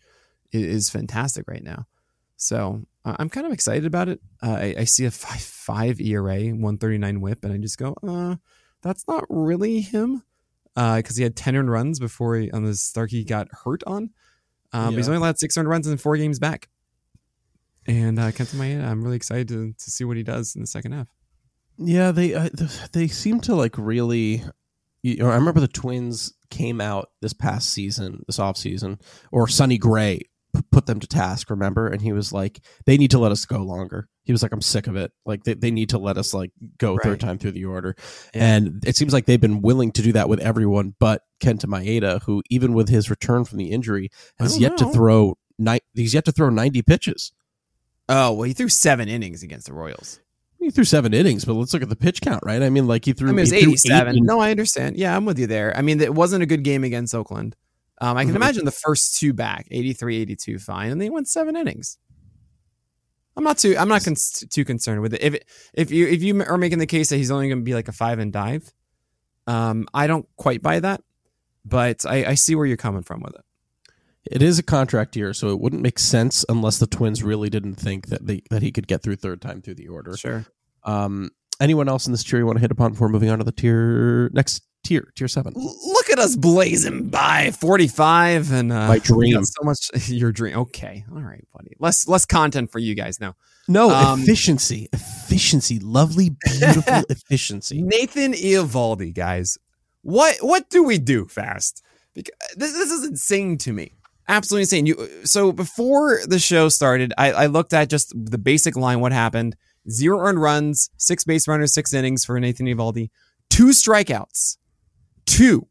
is fantastic right now. So I'm kind of excited about it. Uh, I, I, see a five, five ERA, 139 WHIP, and I just go, uh, that's not really him because uh, he had 10 earned runs before he, on the start he got hurt on. Um, yeah. He's only allowed six earned runs in four games back. And uh, Kenta Maeda, I'm really excited to, to see what he does in the second half. Yeah, they uh, they seem to like really. You know, I remember the Twins came out this past season, this off season, or Sonny Gray put them to task. Remember, and he was like, "They need to let us go longer." He was like, "I'm sick of it. Like they, they need to let us like go right. third time through the order." Yeah. And it seems like they've been willing to do that with everyone, but Kenta Maeda, who even with his return from the injury has yet know. to throw. Ni- he's yet to throw 90 pitches. Oh well, he threw seven innings against the Royals. He threw seven innings, but let's look at the pitch count, right? I mean, like he threw. I mean, it was eighty-seven. No, I understand. Yeah, I'm with you there. I mean, it wasn't a good game against Oakland. Um, I can mm-hmm. imagine the first two back, 83, 82, fine, and they went seven innings. I'm not too. I'm not con- too concerned with it. If it, if you if you are making the case that he's only going to be like a five and dive, um, I don't quite buy that, but I, I see where you're coming from with it. It is a contract year, so it wouldn't make sense unless the Twins really didn't think that they, that he could get through third time through the order. Sure. Um, anyone else in this tier you want to hit upon before moving on to the tier next tier, tier seven? Look at us blazing by forty five and uh, my dream. So much your dream. Okay, all right, buddy. Less less content for you guys now. No um, efficiency, efficiency, lovely, beautiful efficiency. Nathan Eovaldi, guys. What what do we do fast? Because this, this is insane to me absolutely insane. You so before the show started, I, I looked at just the basic line. What happened? Zero earned runs, six base runners, six innings for Nathan Eovaldi, two strikeouts, two.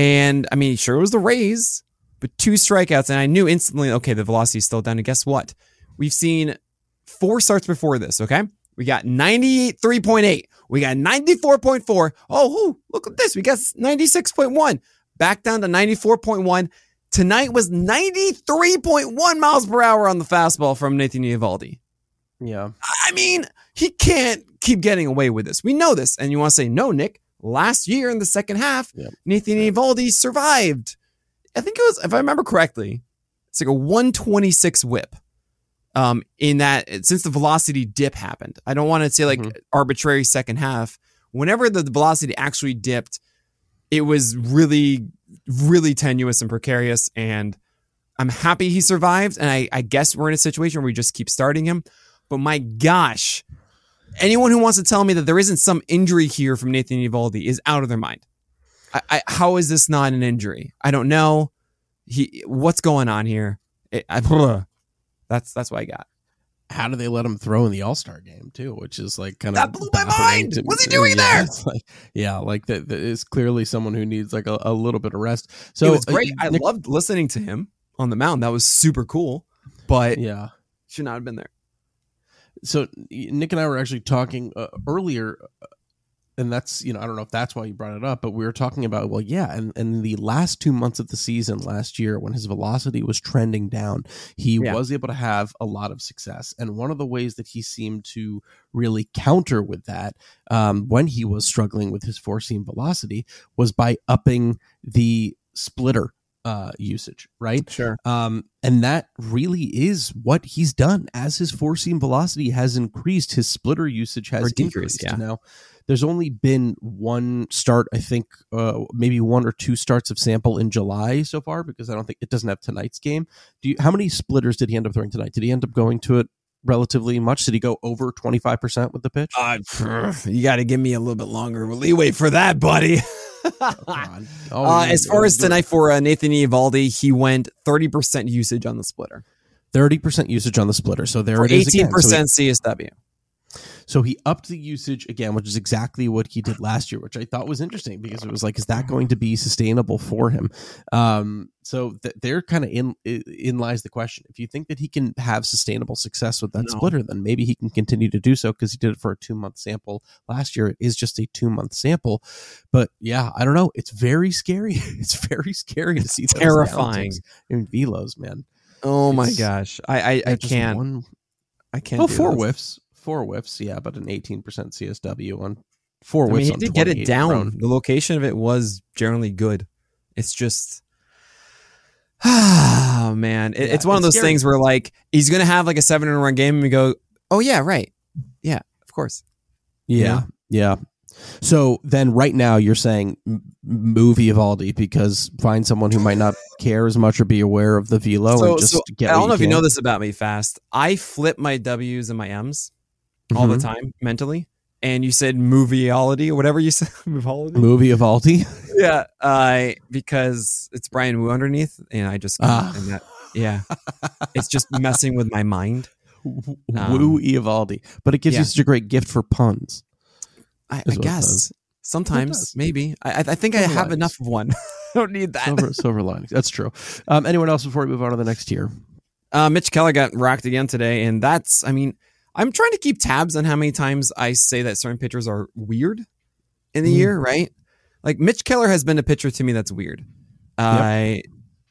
And I mean, sure it was the Rays, but two strikeouts, and I knew instantly, okay, the velocity is still down. And guess what? We've seen four starts before this. Okay, we got 93.8. We got 94.4. Oh, look at this. We got 96.1. Back down to 94.1. Tonight was 93.1 miles per hour on the fastball from Nathan Eovaldi. Yeah. I mean, he can't keep getting away with this. We know this. And you want to say, no, Nick, last year in the second half, yep. Nathan yep. Eovaldi survived. I think it was, if I remember correctly, it's like a 126 whip. Um, in that since the velocity dip happened, I don't want to say like mm-hmm. arbitrary second half. Whenever the velocity actually dipped, it was really really tenuous and precarious. And I'm happy he survived. And I, I guess we're in a situation where we just keep starting him. But my gosh, anyone who wants to tell me that there isn't some injury here from Nathan Eovaldi is out of their mind. I, I, how is this not an injury? I don't know. He, what's going on here? It, I, that's that's what I got how do they let him throw in the All Star game too? Which is like kind that of that blew my mind. What's he doing yeah, there? Like, yeah, like that, that is clearly someone who needs like a, a little bit of rest. So it was great. Uh, I Nick, loved listening to him on the mound. That was super cool. But yeah, should not have been there. So Nick and I were actually talking uh, earlier. Uh, and that's you know I don't know if that's why you brought it up, but we were talking about well, yeah, and and the last two months of the season last year when his velocity was trending down, he yeah. was able to have a lot of success, and one of the ways that he seemed to really counter with that um, when he was struggling with his four seam velocity was by upping the splitter uh, usage, right? Sure. Um, and that really is what he's done as his four seam velocity has increased. His splitter usage has decreased. Yeah. Now, there's only been one start, I think, uh, maybe one or two starts of sample in July so far because I don't think it doesn't have tonight's game. Do you? How many splitters did he end up throwing tonight? Did he end up going to it relatively much? Did he go over 25% with the pitch? Uh, you got to give me a little bit longer leeway for that, buddy. oh, oh uh, as far as tonight for uh, Nathan Eovaldi, he went 30% usage on the splitter. 30% usage on the splitter. So there for it is 18% so he, CSW. So he upped the usage again, which is exactly what he did last year, which I thought was interesting because it was like, is that going to be sustainable for him? Um, so th- there kind of in in lies the question. If you think that he can have sustainable success with that no. splitter, then maybe he can continue to do so because he did it for a two month sample last year. It is just a two month sample, but yeah, I don't know. It's very scary. it's very scary to see terrifying in velos, man. Oh it's, my gosh, I I, I can't. One, I can't. Oh, four whiffs four whiffs, yeah, but an 18% CSW on four I whiffs. Mean, he did get it down. The location of it was generally good. It's just, oh man, it, yeah, it's one of those scary. things where like he's gonna have like a seven run game, and we go, oh yeah, right, yeah, of course, yeah, yeah. So then, right now, you're saying move Eovaldi because find someone who might not care as much or be aware of the velo so, and just so get. I don't know if you know this about me. Fast, I flip my W's and my M's all mm-hmm. the time mentally. And you said movieality or whatever you said, movieology. Movieology. yeah, uh, because it's Bryan Woo underneath, and I just ah. and that, yeah, it's just messing with my mind. Um, Woo Eovaldi, but it gives yeah. you such a great gift for puns. I, I guess sometimes maybe I, I think silver I have linings. enough of one. I don't need that. Silver, silver linings. That's true. Um, anyone else before we move on to the next tier? Uh, Mitch Keller got rocked again today, and that's I mean I'm trying to keep tabs on how many times I say that certain pitchers are weird in the mm. year, right? Like Mitch Keller has been a pitcher to me that's weird. Uh, yep.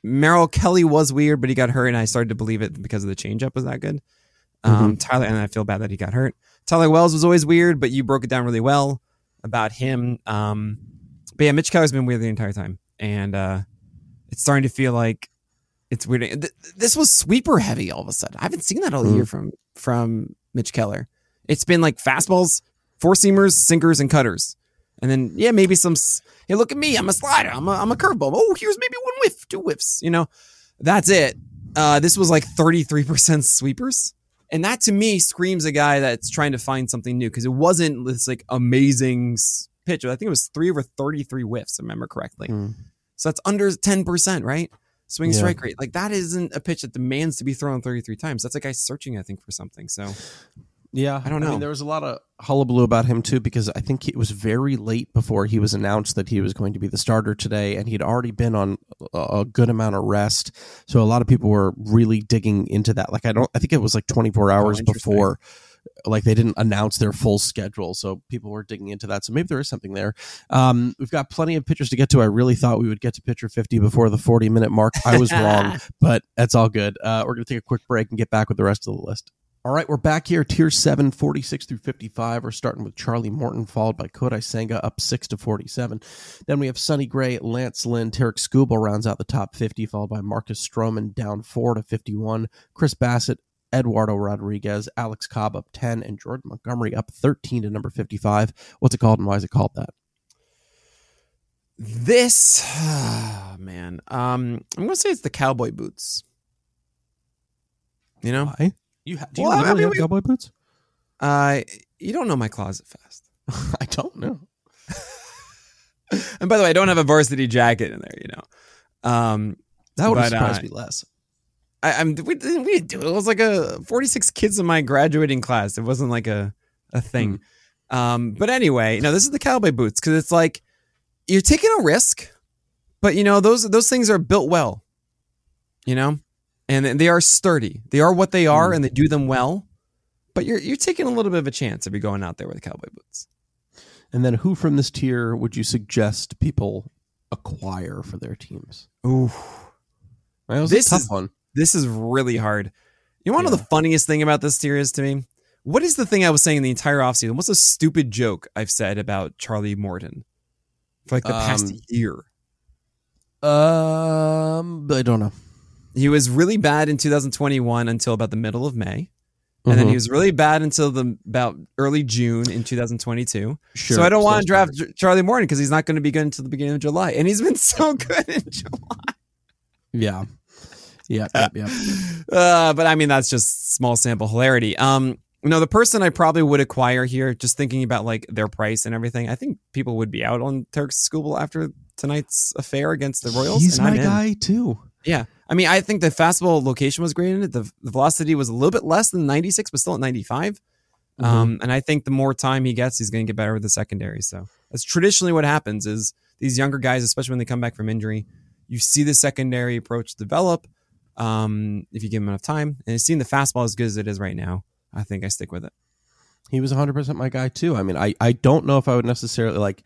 Merrill Kelly was weird, but he got hurt, and I started to believe it because of the changeup was that good. Um, mm-hmm. Tyler, and I feel bad that he got hurt. Tyler Wells was always weird, but you broke it down really well about him. Um, but yeah, Mitch Keller's been weird the entire time, and uh, it's starting to feel like it's weird. This was sweeper heavy all of a sudden. I haven't seen that all mm. year from from Mitch Keller. It's been like fastballs, four seamers, sinkers, and cutters. And then, yeah, maybe some, hey, look at me. I'm a slider. I'm a, I'm a curveball. Oh, here's maybe one whiff, two whiffs. You know, that's it. Uh, this was like 33% sweepers. And that to me screams a guy that's trying to find something new because it wasn't this like amazing pitch. I think it was three over 33 whiffs, if I remember correctly. Mm. So that's under 10%, right? Swing yeah. strike rate. Like that isn't a pitch that demands to be thrown 33 times. That's a guy searching, I think, for something. So yeah, I don't know. I mean, there was a lot of hullabaloo about him too because I think it was very late before he was announced that he was going to be the starter today, and he'd already been on a good amount of rest. So a lot of people were really digging into that. Like I don't, I think it was like 24 hours oh, before like they didn't announce their full schedule, so people were digging into that. So maybe there is something there. Um, we've got plenty of pitchers to get to. I really thought we would get to pitcher 50 before the 40 minute mark. I was wrong, but that's all good. Uh, we're going to take a quick break and get back with the rest of the list. All right, we're back here, tier 7, 46 through 55. We're starting with Charlie Morton, followed by Kodai Senga, up 6 to 47. Then we have Sonny Gray, Lance Lynn, Tarik Skubal rounds out the top 50, followed by Marcus Stroman, down 4 to 51. Chris Bassitt, Eduardo Rodriguez, Alex Cobb up 10, and Jordan Montgomery up 13 to number 55. What's it called and why is it called that? This, oh, man, um, I'm going to say it's the cowboy boots. You know? Why? You ha- do you well, literally I mean, have we, cowboy boots? Uh, you don't know my closet fast. I don't know. and by the way, I don't have a varsity jacket in there, you know. Um, that would but, surprise uh, me less. I, am we, we didn't do it. It was like a 46 kids in my graduating class. It wasn't like a a thing. Mm. Um, but anyway, no, this is the cowboy boots because it's like you're taking a risk, but you know those those things are built well, you know, and they are sturdy. They are what they are, mm. and they do them well. But you're you're taking a little bit of a chance if you're going out there with cowboy boots. And then who from this tier would you suggest people acquire for their teams? Ooh, That was This a tough is- one. This is really hard. You know Yeah. the funniest thing about this series to me? What is the thing I was saying the entire offseason? What's a stupid joke I've said about Charlie Morton for like the past Um, year? Um, I don't know. He was really bad in 2021 until about the middle of May. And then Mhm. he was really bad until the about early June in 2022. Sure. so I don't want to draft J- Charlie Morton because he's not going to be good until the beginning of July, and he's been so good in July. Yeah. Yeah. Yep. Yep. Uh, but I mean, that's just small sample hilarity. Um, no, the person I probably would acquire here, just thinking about like their price and everything, I think people would be out on Tarik Skubal after tonight's affair against the Royals. He's my guy too. Yeah. I mean, I think the fastball location was great in it. The, the velocity was a little bit less than 96, but still at 95. Mm-hmm. Um, and I think the more time he gets, he's going to get better with the secondary. So that's traditionally what happens is these younger guys, especially when they come back from injury, you see the secondary approach develop um, if you give him enough time. And seeing the fastball as good as it is right now, I think I stick with it. He was 100% my guy too. I mean, I, I don't know if I would necessarily like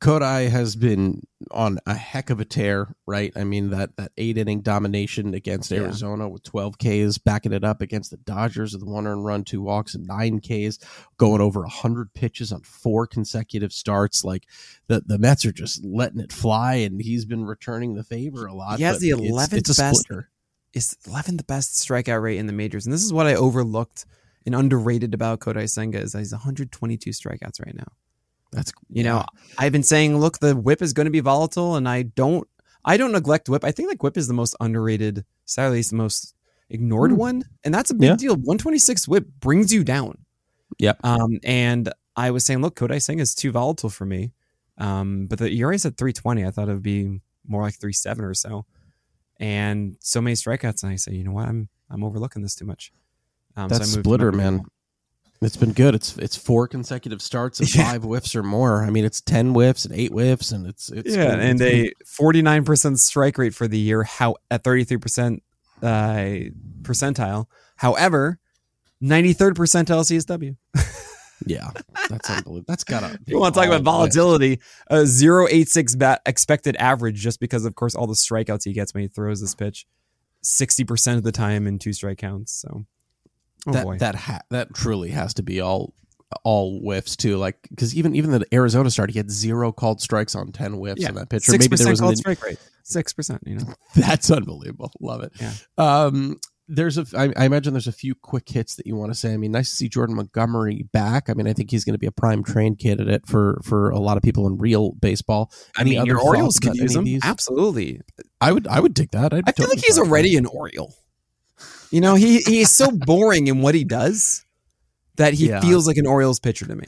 Kodai has been on a heck of a tear, right? I mean, that, that eight inning domination against Yeah. Arizona with 12 Ks, backing it up against the Dodgers with one earned run, two walks, and nine Ks, going over 100 pitches on four consecutive starts. Like the, the Mets are just letting it fly, and he's been returning the favor a lot. He has the 11th best- splitter. Is 11th best strikeout rate in the majors. And this is what I overlooked and underrated about Kodai Senga is that he's 122 strikeouts right now. That's You know, I've been saying, look, the whip is going to be volatile, and I don't, I don't neglect whip. I think like whip is the most underrated, sadly, it's the most ignored Hmm. one, and that's a big Yeah. deal. One twenty six whip brings you down. Yep. Um, and I was saying, look, Kodai Senga is too volatile for me. Um, but the ERA is at three twenty. I thought it would be more like three seven or so, and so many strikeouts. And I say, you know what, I'm I'm overlooking this too much. Um, so That him splitter, man. It's been good. It's it's four consecutive starts of five whiffs or more. I mean, it's ten whiffs and eight whiffs, and it's it's yeah, been- and a forty nine percent strike rate for the year. How at thirty three percent uh, percentile. However, ninety third percentile CSW. yeah, that's unbelievable. That's gotta. You want to talk about volatility? A zero eight six bat expected average, just because of course all the strikeouts he gets when he throws this pitch, sixty percent of the time in two strike counts. So, oh that boy, that ha- that truly has to be all all whiffs too. Like because even even the Arizona start, he had zero called strikes on ten whiffs Yeah. in that pitch. Or six maybe there percent was called in- strike rate. Six percent. You know, That's unbelievable. Love it. Yeah. Um, there's a. I, I imagine there's a few quick hits that you want to say. I mean, nice to see Jordan Montgomery back. I mean, I think he's going to be a prime train candidate for for a lot of people in real baseball. I Any mean, other your Orioles could use him. Absolutely. I would. I would dig that. I'd I feel totally like he's already an Oriole. You know, he he is so boring in what he does that he Yeah. feels like an Orioles pitcher to me.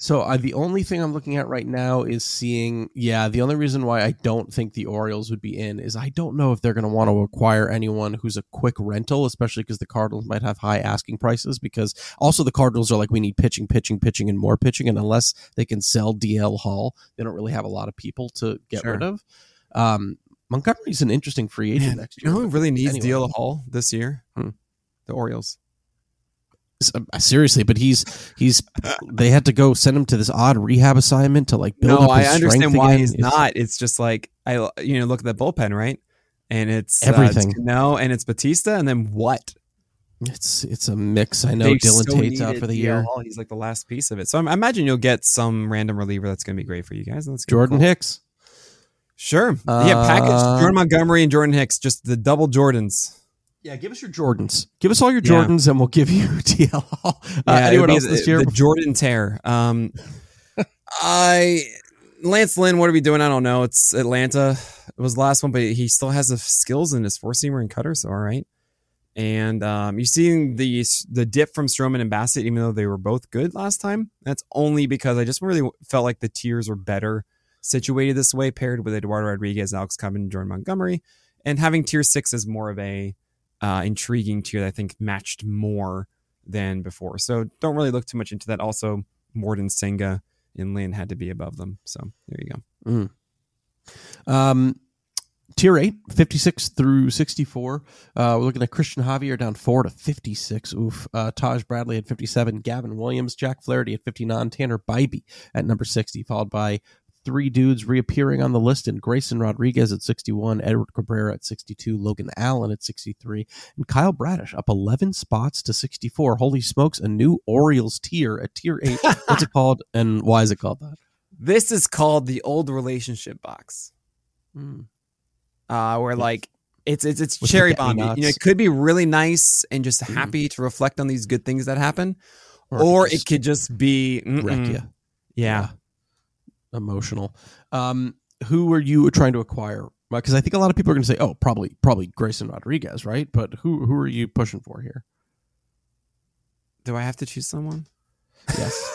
So uh, the only thing I'm looking at right now is seeing. Yeah, the only reason why I don't think the Orioles would be in is I don't know if they're going to want to acquire anyone who's a quick rental, especially because the Cardinals might have high asking prices. Because also the Cardinals are like we need pitching, pitching, pitching, and more pitching, and unless they can sell DL Hall, they don't really have a lot of people to get Sure. rid of. Um, Montgomery's an interesting free agent Man, next You know who really needs Anyway. DL Hall this year? Hmm. The Orioles. Uh, Seriously, but he's he's they had to go send him to this odd rehab assignment to like build no, up I understand why again. he's It's- not. It's just like I, you know, look at that bullpen, right? And it's Everything. no, and it's Bautista, and then what? It's it's a mix. I know They Dillon so Tate's out for the DL year. Hall. He's like the last piece of it. So I'm- I imagine you'll get some random reliever that's going to be great for you guys. and That's Jordan cool. Hicks. Sure. yeah, package Uh, Jordan Montgomery and Jordan Hicks, just the double Jordans. Yeah, give us your Jordans. Give us all your Yeah. Jordans, and we'll give you DL. Uh, Yeah, anyone else this year? The Jordan tear. Um, I Lance Lynn. What are we doing? I don't know. It's Atlanta. It was the last one, but he still has the skills in his four seamer and cutter. So all right. And um, you see the the dip from Stroman and Bassitt, even though they were both good last time. That's only because I just really felt like the tiers were better situated this way, paired with Eduardo Rodriguez, Alex Cobbin, and Jordan Montgomery, and having tier six is more of a uh, intriguing tier that I think matched more than before. So don't really look too much into that. Also, Morton Senga and Lynn had to be above them. So there you go. Um, tier 8, 56 through 64. Uh, we're looking at Christian Javier down 4 to 56. Oof. Uh, Taj Bradley at 57. Gavin Williams, Jack Flaherty at 59. Tanner Bibee at number 60, followed by three dudes reappearing on the list and Grayson Rodriguez at 61, Edward Cabrera at 62, Logan Allen at 63, and Kyle Bradish up 11 spots to 64. Holy smokes, a new Orioles tier at tier 8. What's it called and why is it called that? This is called the old relationship box. Mm. Uh, where like it's it's it's With cherry bomb. You know, it could be really nice and just mm. happy to reflect on these good things that happen, or, or it could just be wreck you. Yeah. yeah. Emotional. Um, who are you trying to acquire? Because I think a lot of people are going to say, "Oh, probably probably Grayson Rodriguez," right? But who who are you pushing for here? Do I have to choose someone? Yes.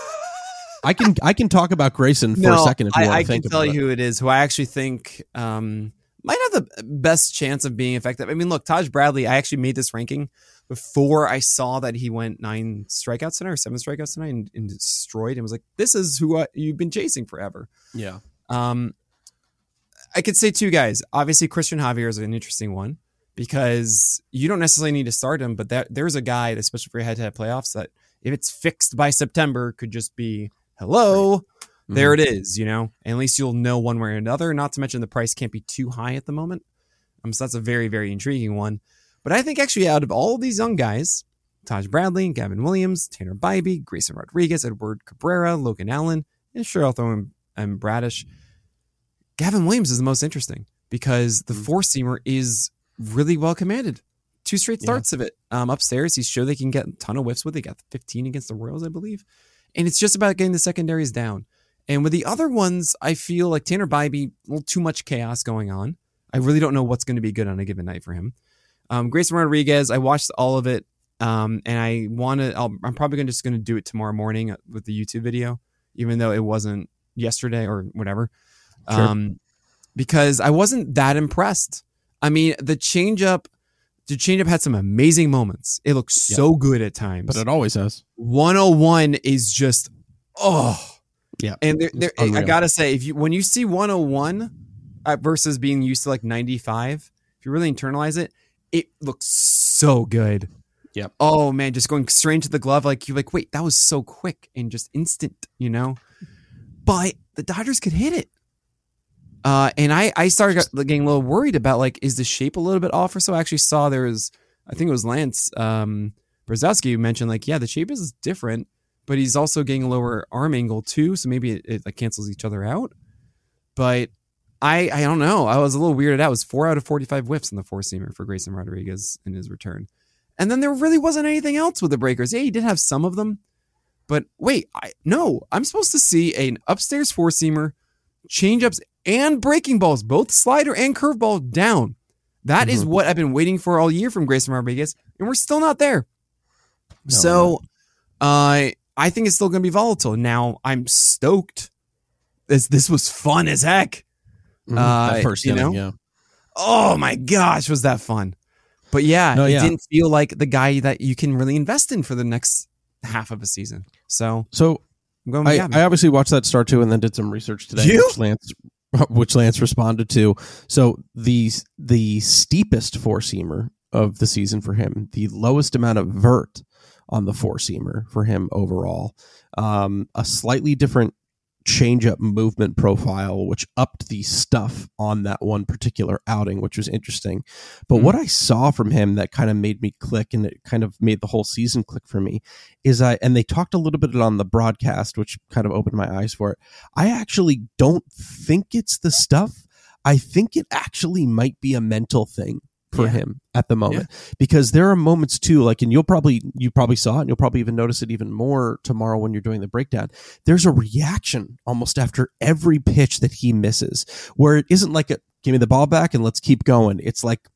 I can I can talk about Grayson for no, a second if you I, want to I think. I can tell you it. who it is. Who I actually think um, might have the best chance of being effective. I mean, look, Taj Bradley. I actually made this ranking before I saw that he went nine strikeouts tonight or seven strikeouts tonight and, and destroyed. And was like, this is who I, you've been chasing forever. Yeah. Um, I could say two guys. Obviously, Christian Javier is an interesting one because you don't necessarily need to start him, but that there's a guy, especially for your head-to-head playoffs, that if it's fixed by September, could just be hello, mm-hmm. there it is, you know, and at least you'll know one way or another. Not to mention the price can't be too high at the moment. Um, so that's a very, very intriguing one. But I think actually out of all these young guys, Taj Bradley, Gavin Williams, Tanner Bibee, Grayson Rodriguez, Edward Cabrera, Logan Allen, and sure I'll throw in and Bradish. Gavin Williams is the most interesting because the mm-hmm. four seamer is really well commanded. Two straight starts yeah. of it. Um, upstairs, he's sure they can get a ton of whiffs with. They got 15 against the Royals, I believe. And it's just about getting the secondaries down. And with the other ones, I feel like Tanner Bibee, a little too much chaos going on. I really don't know what's going to be good on a given night for him. Um, Grayson Rodriguez, I watched all of it, um, and I want to. I'm probably gonna, just going to do it tomorrow morning with the YouTube video, even though it wasn't yesterday or whatever, sure. um, because I wasn't that impressed. I mean, the changeup the changeup had some amazing moments. It looks so good at times. But it always has. 101 is just oh. Yeah. And there, there, I got to say if you when you see 101 uh, versus being used to like 95, if you really internalize it, it looks so good. Yep. Oh man, just going straight into the glove like you're like, "Wait, that was so quick and just instant," you know? But the Dodgers could hit it. Uh, and I, I started getting a little worried about like, is the shape a little bit off or so? I actually saw there was, I think it was Lance um, Brozdowski who mentioned like, yeah, the shape is different, but he's also getting a lower arm angle too. So maybe it, it like cancels each other out. But I, I don't know. I was a little weirded out. It was four out of 45 whiffs in the four seamer for Grayson Rodriguez in his return. And then there really wasn't anything else with the breakers. Yeah, he did have some of them, but wait, I no, I'm supposed to see an upstairs four seamer, changeups and breaking balls, both slider and curveball down. That mm-hmm. is what I've been waiting for all year from Grayson Rodriguez, and we're still not there. No, so, uh, I think it's still going to be volatile. Now, I'm stoked. This this was fun as heck. Mm-hmm. Uh, first you inning, know? yeah. Oh my gosh, was that fun? But yeah, no, it didn't feel like the guy that you can really invest in for the next half of a season. So, so I, I, obviously watched that start too, and then did some research today. You? Which Lance which Lance responded to. So the the steepest four seamer of the season for him, the lowest amount of vert on the four seamer for him overall, um, a slightly different change up movement profile, which upped the stuff on that one particular outing, which was interesting. But mm-hmm. what I saw from him that kind of made me click and it kind of made the whole season click for me is I, and they talked a little bit on the broadcast, which kind of opened my eyes for it. I actually don't think it's the stuff. I think it actually might be a mental thing for yeah. him at the moment yeah. because there are moments too like and you'll probably you probably saw it and you'll probably even notice it even more tomorrow when you're doing the breakdown there's a reaction almost after every pitch that he misses where it isn't like a give me the ball back and let's keep going it's like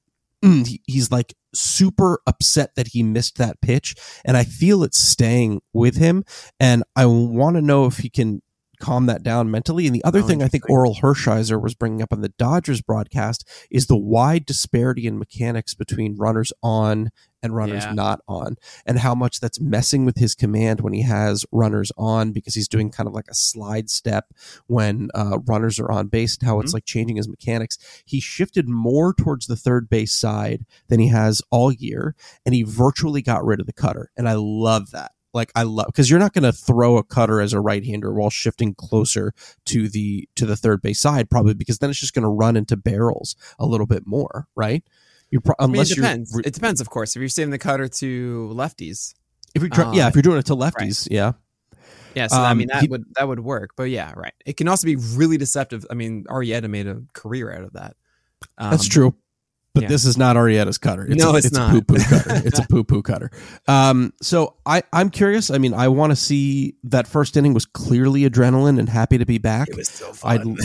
mm, he's like super upset that he missed that pitch and i feel it's staying with him and i want to know if he can calm that down mentally. And the other Oh, thing I think. Orel Hershiser was bringing up on the Dodgers broadcast is the wide disparity in mechanics between runners on and runners Yeah. not on, and how much that's messing with his command when he has runners on because he's doing kind of like a slide step when uh, runners are on base, and how it's Mhm. like changing his mechanics. He shifted more towards the third base side than he has all year, and he virtually got rid of the cutter, and I love that. Like I love because you're not going to throw a cutter as a right hander while shifting closer to the to the third base side, probably because then it's just going to run into barrels a little bit more, right? You pro- I mean, unless it depends. you're it depends, of course. If you're saving the cutter to lefties, if you're try- uh, yeah if you're doing it to lefties, yeah. yeah. So I Um, mean, that he- would that would work. But yeah, right. It can also be really deceptive. I mean, Arrieta made a career out of that. Um, That's true. But yeah. this is not Arrieta's cutter. It's No, a, it's it's not. a poo poo cutter. It's a poo poo cutter. Um, so I, I'm curious. I mean, I want to see that first inning was clearly adrenaline and happy to be back. It was so fun.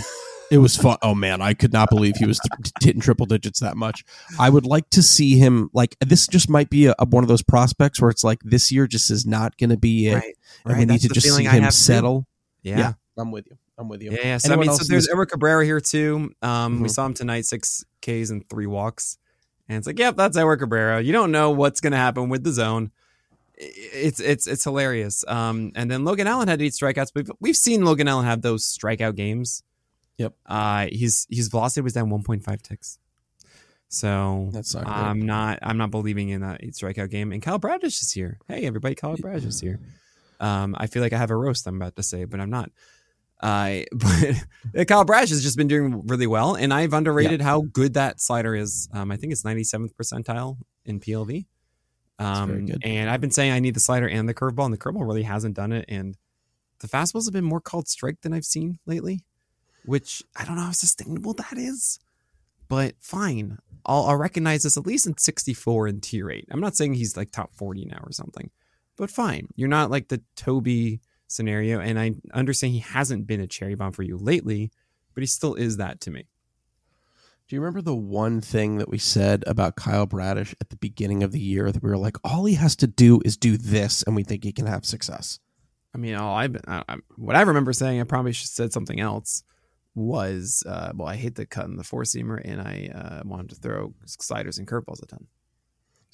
it was fun. Oh man, I could not believe he was hitting triple digits that much. I would like to see him like this. Just might be a, a- one of those prospects where it's like this year just is not going to be it, right. and right. we need to just see I him settle. Yeah. yeah. I'm with you. I'm with you. Yeah, So I mean, so there's Eric Cabrera here too. Um, we Mhm. saw him tonight, six Ks and three walks, and it's like, yep, that's Eric Cabrera. You don't know what's going to happen with the zone. It's it's it's hilarious. Um, and then Logan Allen had eight strikeouts, but we've, we've seen Logan Allen have those strikeout games. Yep. Uh, his his velocity was down 1.5 ticks. So That's not. I'm not I'm not believing in that eight strikeout game. And Kyle Bradish is here. Hey everybody, Kyle Bradish is here. Um, I feel like I have a roast I'm about to say, but I'm not. Uh, but Kyle Bradish has just been doing really well, and I've underrated how good that slider is. Um, I think it's 97th percentile in PLV. Um. And I've been saying I need the slider and the curveball, and the curveball really hasn't done it. And the fastballs have been more called strike than I've seen lately, which I don't know how sustainable that is. But fine, I'll, I'll recognize this at least in 64 in tier eight. I'm not saying he's like top 40 now or something, but fine. You're not like the Toby scenario, and I understand he hasn't been a cherry bomb for you lately, but he still is that to me. Do you remember the one thing that we said about Kyle Bradish at the beginning of the year that we were like, all he has to do is do this, and we think he can have success? I mean, all I've been, I, I, what I remember saying, I probably should have said something else. Was uh, well, I hate the cut in the four seamer, and I uh, wanted to throw sliders and curveballs a ton.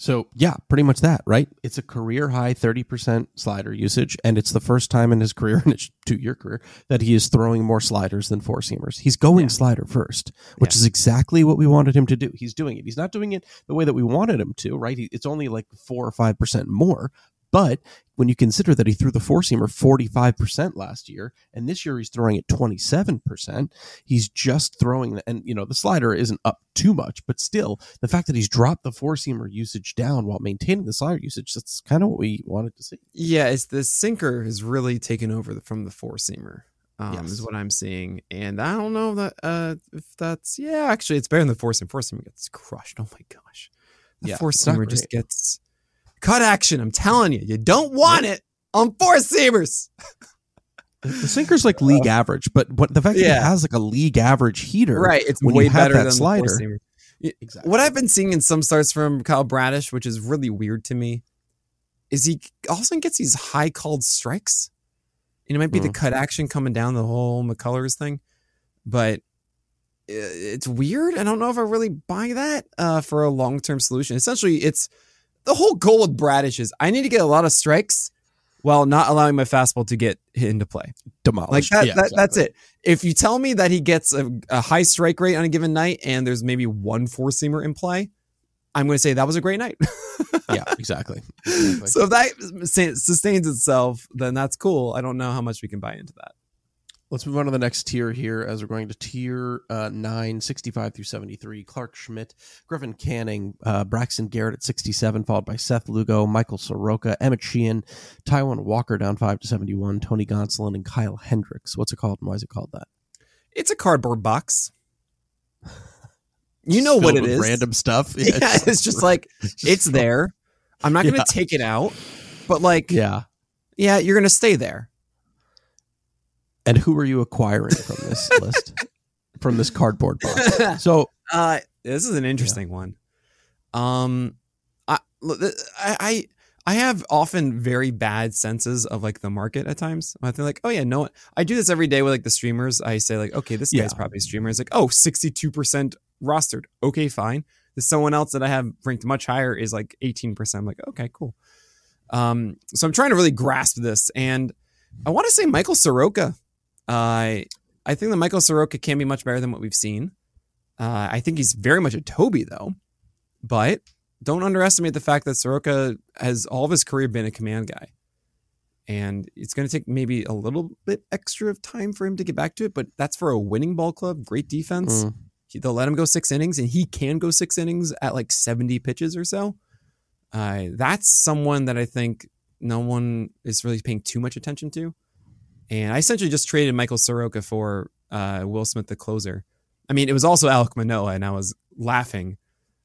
So yeah, pretty much that, right? It's a career high thirty percent slider usage, and it's the first time in his career, in his two-year career, that he is throwing more sliders than four seamers. He's going Yeah. slider first, which Yeah. is exactly what we wanted him to do. He's doing it. He's not doing it the way that we wanted him to, right? He, it's only like four or five percent more, but when you consider that he threw the four seamer 45% last year and this year he's throwing it 27%, he's just throwing and you know the slider isn't up too much, but still the fact that he's dropped the four seamer usage down while maintaining the slider usage, that's kind of what we wanted to see. Yeah, it's the sinker has really taken over the, from the four seamer. Um, Yes. Is what I'm seeing, and I don't know that uh, if that's yeah. Actually, it's better than the four seamer. Four seamer gets crushed. Oh my gosh, the Yeah, four seamer just gets cut action. I'm telling you, you don't want it on four seamers. The, the sinker's like league average, but what the fact that Yeah. he has like a league average heater, Right, it's way better that than the slider. Exactly. What I've been seeing in some starts from Kyle Bradish, which is really weird to me, is he also gets these high called strikes. And it might be the Mhm. cut action coming down the whole McCullers thing, but it's weird. I don't know if I really buy that uh, for a long term solution. Essentially, it's the whole goal with Bradish is I need to get a lot of strikes while not allowing my fastball to get hit into play. Like that, Yeah, that that's it. If you tell me that he gets a, a high strike rate on a given night and there's maybe one four seamer in play, I'm going to say that was a great night. yeah, exactly. Exactly. so if that sustains itself, then that's cool. I don't know how much we can buy into that. Let's move on to the next tier here as we're going to tier uh, 9, 65 through 73. Clarke Schmidt, Griffin Canning, uh, Braxton Garrett at 67, followed by Seth Lugo, Michael Soroka, Emmet Sheehan, Taijuan Walker down 5 to 71, Tony Gonsolin, and Kyle Hendricks. What's it called and why is it called that? It's a cardboard box. You know what it is. Random stuff. Yeah, it's just like just it's there. I'm not going to Yeah. take it out, but like, yeah, Yeah. you're going to stay there. And who are you acquiring from this list? From this cardboard box. So, Uh, this is an interesting one. Um, I, I, I, I have often very bad senses of like the market at times. I think like, oh yeah, no, I do this every day with like the streamers. I say like, okay, this guy's Yeah. probably a streamer. It's like, oh, 62% rostered. Okay, fine. There's someone else that I have ranked much higher is like 18%. I'm like, okay, cool. Um, so I'm trying to really grasp this. And I want to say Michael Soroka. Uh, I think that Michael Soroka can be much better than what we've seen. Uh, I think he's very much a Toby though, but don't underestimate the fact that Soroka has all of his career been a command guy. And it's going to take maybe a little bit extra of time for him to get back to it, but that's for a winning ball club, great defense. Mm. He- They'll let him go six innings, and he can go six innings at like 70 pitches or so. Uh, that's someone that I think no one is really paying too much attention to. And I essentially just traded Michael Soroka for uh, Will Smith, the closer. I mean, it was also Alek Manoah, and I was laughing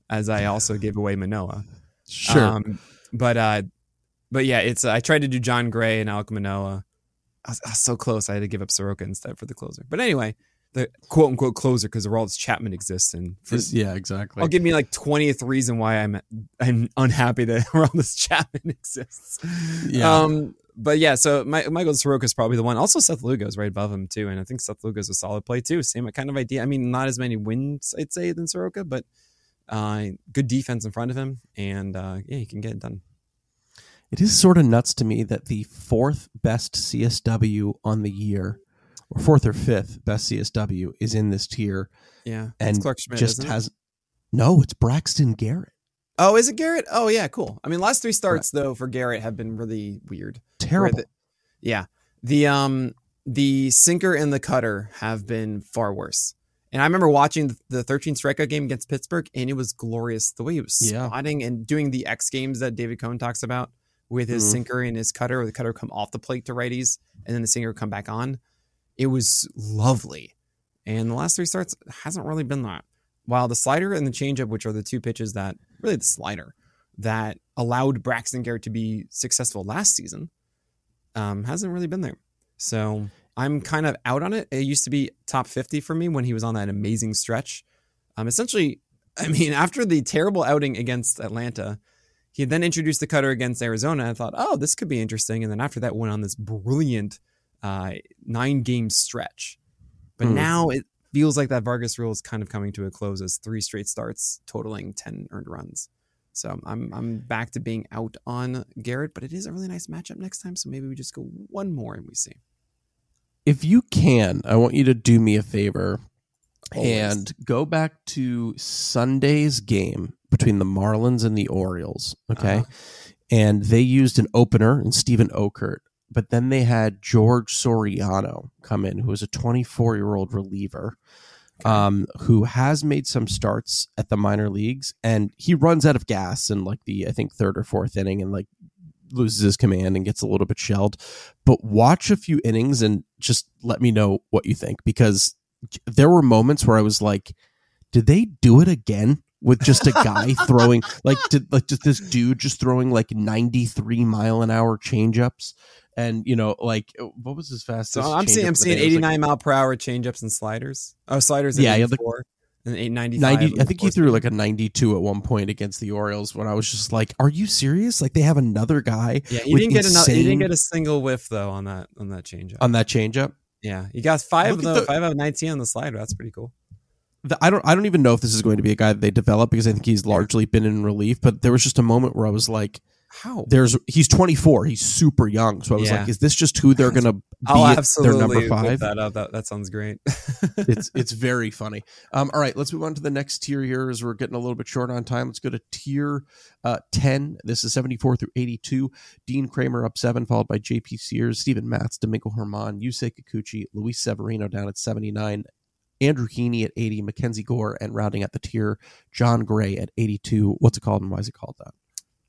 as I also gave away Manoa. Sure. Um, but uh, but yeah, it's I tried to do Jon Gray and Alek Manoah. I was, I was so close. I had to give up Soroka instead for the closer. But anyway, the quote unquote closer because Aroldis Chapman exists, and for, yeah, exactly. I'll give me like twentieth reason why I'm I'm unhappy that Aroldis Chapman exists. Yeah. Um, but yeah, so my, Michael Soroka is probably the one. Also, Seth Lugo is right above him too, and I think Seth Lugo is a solid play too. Same kind of idea. I mean, not as many wins I'd say than Soroka, but uh, good defense in front of him, and uh, yeah, he can get it done. It is sort of nuts to me that the fourth best CSW on the year, or fourth or fifth best CSW, is in this tier Yeah, and Clarke Schmidt just isn't it? has. No, it's Braxton Garrett. Oh, is it Garrett? Oh yeah, cool. I mean, last three starts though for Garrett have been really weird. Terrible. the- yeah, the um the sinker and the cutter have been far worse. And I remember watching the 13 strikeout game against Pittsburgh, and it was glorious. The way he was Yeah. spotting and doing the X games that David Cohn talks about with his Mhm. sinker and his cutter, or the cutter come off the plate to righties, and then the sinker come back on. It was lovely. And the last three starts hasn't really been that. While the slider and the changeup, which are the two pitches that really the slider that allowed Braxton Garrett to be successful last season, um, hasn't really been there. So I'm kind of out on it. It used to be top 50 for me when he was on that amazing stretch. Um, essentially, I mean, after the terrible outing against Atlanta, he then introduced the cutter against Arizona. I thought, oh, this could be interesting. And then after that, went on this brilliant uh, nine game stretch. But Hmm. now it feels like that Vargas rule is kind of coming to a close as three straight starts totaling 10 earned runs. So I'm I'm back to being out on Garrett, but it is a really nice matchup next time. So maybe we just go one more and we see. if you can, I want you to do me a favor Always. and go back to Sunday's game between the Marlins and the Orioles. Okay. Uh-huh. And they used an opener and Steven Okert, but then they had George Soriano come in, who is a 24 year old reliever. Um, who has made some starts at the minor leagues and he runs out of gas in like the I think third or fourth inning and like loses his command and gets a little bit shelled. But watch a few innings and just let me know what you think because there were moments where I was like, did they do it again with just a guy throwing like did like just this dude just throwing like 93 mile an hour changeups and you know like uh, what was his fastest So I'm seeing I'm seeing day? It was, 89 like, mile per hour changeups and sliders. Oh, sliders. Yeah, yeah, the- 84 and 895. 90 I think he threw like a 92 at one point against the Orioles when I was just like are you serious like they have another guy Yeah, he with didn't get enough. He insane- didn't get a single whiff though on that on that changeup. on that changeup yeah, he got five Look of at the, the- five out of 19 on the slider. That's pretty cool. The, I don't I don't even know if this is going to be a guy that they develop because I think he's largely been in relief. But there was just a moment where I was like, How? "There's he's 24, he's super young." So I was Yeah. like, "Is this just who they're going to be I'll at their absolutely number five?" that up. That that sounds great. it's it's very funny. Um, all right, let's move on to the next tier here as we're getting a little bit short on time. Let's go to tier uh, 10. This is 74 through 82. Dean Kremer up seven, followed by JP Sears, Steven Matz, Domingo Germán, Yusei Kikuchi, Luis Severino down at 79, Andrew Heaney at 80, Mackenzie Gore, and rounding out the tier, Jon Gray at 82. What's it called and why is it called that?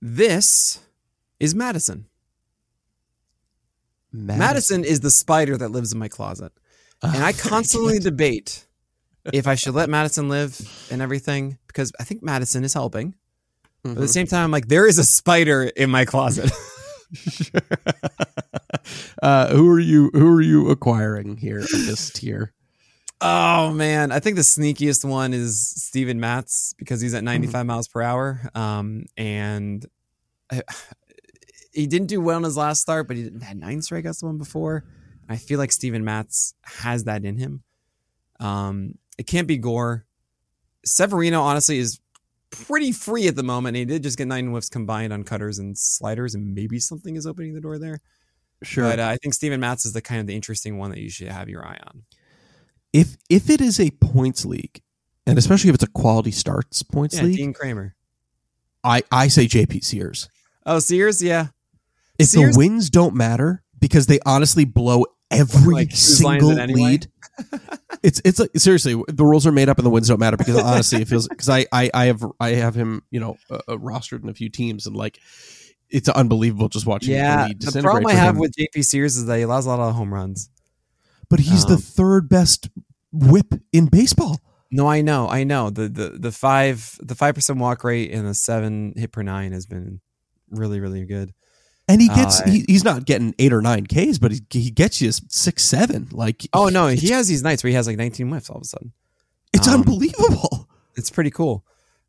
this is Madison. Madison is the spider that lives in my closet. And I constantly debate if I should let Madison live and everything because I think Madison is helping. But at the Mhm. same time, I'm like, there is a spider in my closet. uh, who are you? Who are you acquiring here at this tier? Oh man, I think the sneakiest one is Steven Matz because he's at 95 miles per hour. Um, and I, he didn't do well in his last start, but he had nine strikeouts the one before. I feel like Steven Matz has that in him. Um, it can't be Gore. Severino honestly is pretty free at the moment. He did just get nine whiffs combined on cutters and sliders, and maybe something is opening the door there. Sure, but uh, I think Steven Matz is the kind of the interesting one that you should have your eye on. If if it is a points league, and especially if it's a quality starts points yeah, league, Dean Kremer. I I say JP Sears. Oh, Sears, yeah. If Sears- the wins don't matter because they honestly blow every Like, whose line is single it anyway? lead. it's it's like seriously the rules are made up and the wins don't matter because honestly it feels because I, I I have I have him you know uh, uh, rostered in a few teams and like it's unbelievable just watching Yeah, the lead the problem I have him. with JP Sears is that he allows a lot of home runs. But he's the um, third best whip in baseball No, I know, I know. The the the five the five percent walk rate and the seven hit per nine has been really really good. and he gets Uh, he, he's not getting eight or nine Ks but he, he gets you six seven like Oh no, he has these nights where he has like 19 whiffs all of a sudden. it's um, unbelievable It's pretty cool.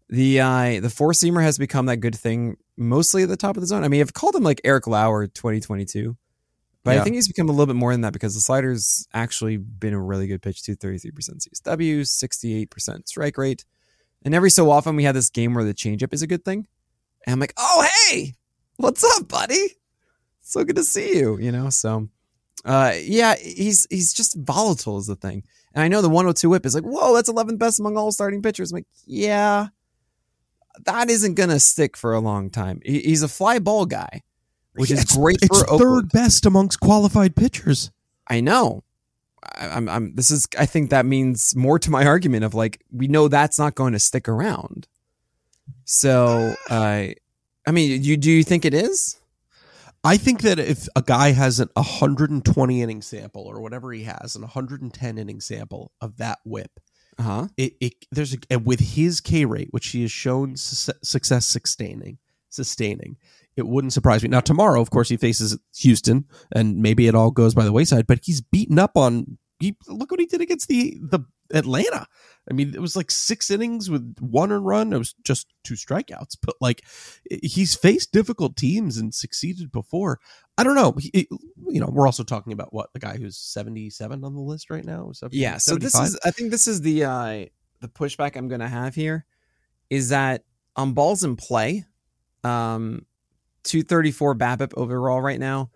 The uh the four seamer has become that good thing mostly at the top of the zone. I mean, I've called him like Eric Lauer 2022. But I think he's become a little bit more than that because the slider's actually been a really good pitch to 33% CSW, 68% strike rate. And every so often we have this game where the changeup is a good thing. And I'm like, oh hey, what's up, buddy? So good to see you, you know? So uh yeah, he's he's just volatile is the thing. And I know the 102 whip is like, whoa, that's 11th best among all starting pitchers. I'm like, yeah, that isn't gonna stick for a long time. He- He's a fly ball guy, which is great it's for third Oakland. best amongst qualified pitchers I know. I, I'm, I'm. This is. I think that means more to my argument of like we know that's not going to stick around. So, uh, I mean, you do you think it is? I think that if a guy has an 120 inning sample or whatever he has, an 110 inning sample of that whip, Uh huh. it, it there's a and with his K rate, which he has shown su- success sustaining, sustaining, it wouldn't surprise me. Now tomorrow, of course, he faces Houston, and maybe it all goes by the wayside. But he's beaten up on. He, look what he did against the the Atlanta. I mean, it was like six innings with one earned run. It was just two strikeouts, but like he's faced difficult teams and succeeded before. I don't know. He, you know, we're also talking about what the guy who's seventy seven on the list right now. 70, Yeah. So this is. I think this is the uh, the pushback I'm going to have here, is that on balls in play, um, 234 BABIP overall right now.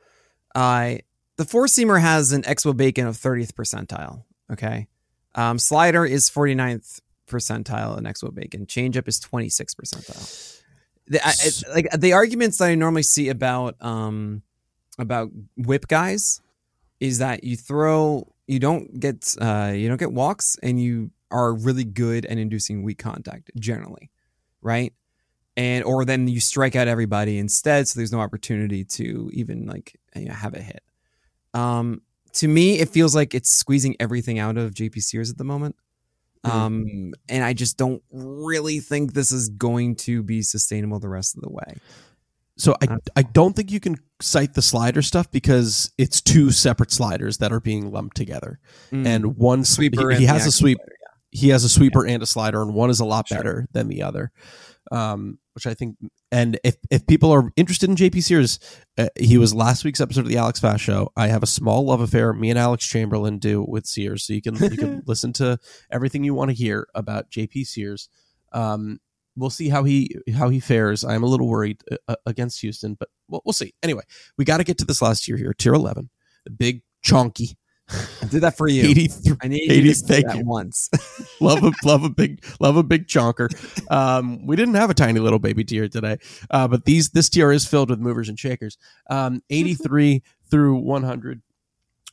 Uh, the four seamer has an xwOBAcon of 30th percentile. Okay. Um, slider is 49th percentile in xwOBAcon. Changeup is 26th percentile. The, I, it, like the arguments that I normally see about um about whip guys is that you throw you don't get uh you don't get walks and you are really good at inducing weak contact generally, right? And or then you strike out everybody instead, so there's no opportunity to even like you know, have a hit. Um, to me, it feels like it's squeezing everything out of JP Sears at the moment. Um, and I just don't really think this is going to be sustainable the rest of the way. So I Uh, I don't think you can cite the slider stuff because it's two separate sliders that are being lumped together, Mm. and one sweeper, He, he has a sweep. slider, He has a sweeper and a slider, and one is a lot Sure. better than the other. Um, which I think, and if if people are interested in JP Sears, uh, he was last week's episode of the Alex Fast Show. I have a small love affair me and Alex Chamberlain do with Sears, so you can you can listen to everything you want to hear about JP Sears. Um, we'll see how he how he fares. I'm a little worried uh, against Houston, but we'll, we'll see. Anyway, we got to get to this last year here, tier 11, the big chonky I did that for you. 83. I need 80, you to thank that you. once. love a love a big love a big chonker. Um, we didn't have a tiny little baby tier today, uh, but these this tier is filled with movers and shakers. Um, 83 through 100.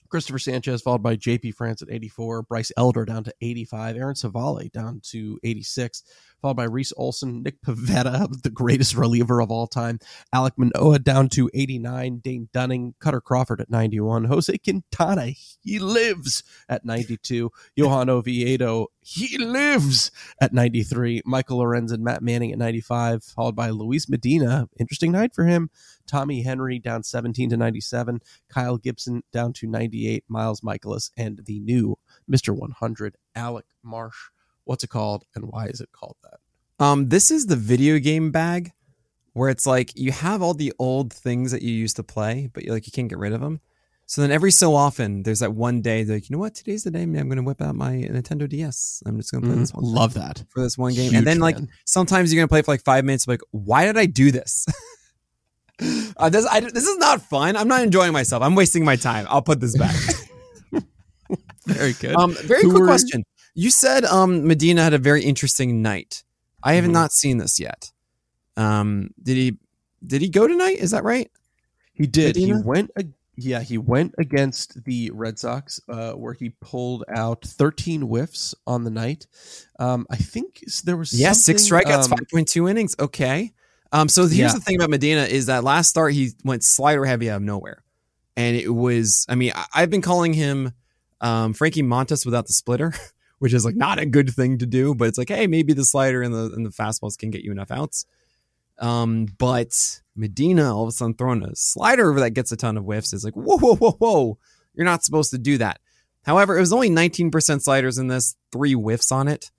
Cristopher Sanchez followed by JP France at 84, Bryce Elder down to 85, Aaron Civale down to 86, followed by Reese Olson, Nick Pivetta, the greatest reliever of all time, Alek Manoah down to 89, Dane Dunning, Kutter Crawford at 91, Jose Quintana, he lives at 92, Johan Oviedo, he lives at 93, Michael Lorenzen and Matt Manning at 95, followed by Luis Medina, interesting night for him, Tommy Henry down 17 to 97, Kyle Gibson down to 98, Miles Mikolas, and the new Mr. 100, Alec Marsh. What's it called and why is it called that? Um, this is the video game bag where it's like you have all the old things that you used to play, but you like you can't get rid of them. So then every so often, there's that one day they're like, you know what? Today's the day I'm going to whip out my Nintendo DS. I'm just going to play Mm, this one. love that. for this one game. Huge and then like fan. sometimes you're gonna play for like five minutes. Like, why did I do this? uh, this, I, this is not fun. I'm not enjoying myself. I'm wasting my time. I'll put this back. Very good. um, very Who quick were- question. You said um, Medina had a very interesting night. I have Mhm. not seen this yet. Um, did he? Did he go tonight? Is that right? He did. Medina? He went. ag- Yeah, he went against the Red Sox, uh, where he pulled out 13 whiffs on the night. Um, I think there was Yeah, six strikeouts, um, five point two innings. Okay. Um, so here's Yeah. the thing about Medina is that last start he went slider heavy out of nowhere, and it was. I mean, I, I've been calling him um, Frankie Montas without the splitter, which is like not a good thing to do, but it's like, hey, maybe the slider and the and the fastballs can get you enough outs. Um, but Medina all of a sudden throwing a slider that gets a ton of whiffs is like, whoa, whoa, whoa, whoa! You're not supposed to do that. However, it was only 19% sliders in this, three whiffs on it.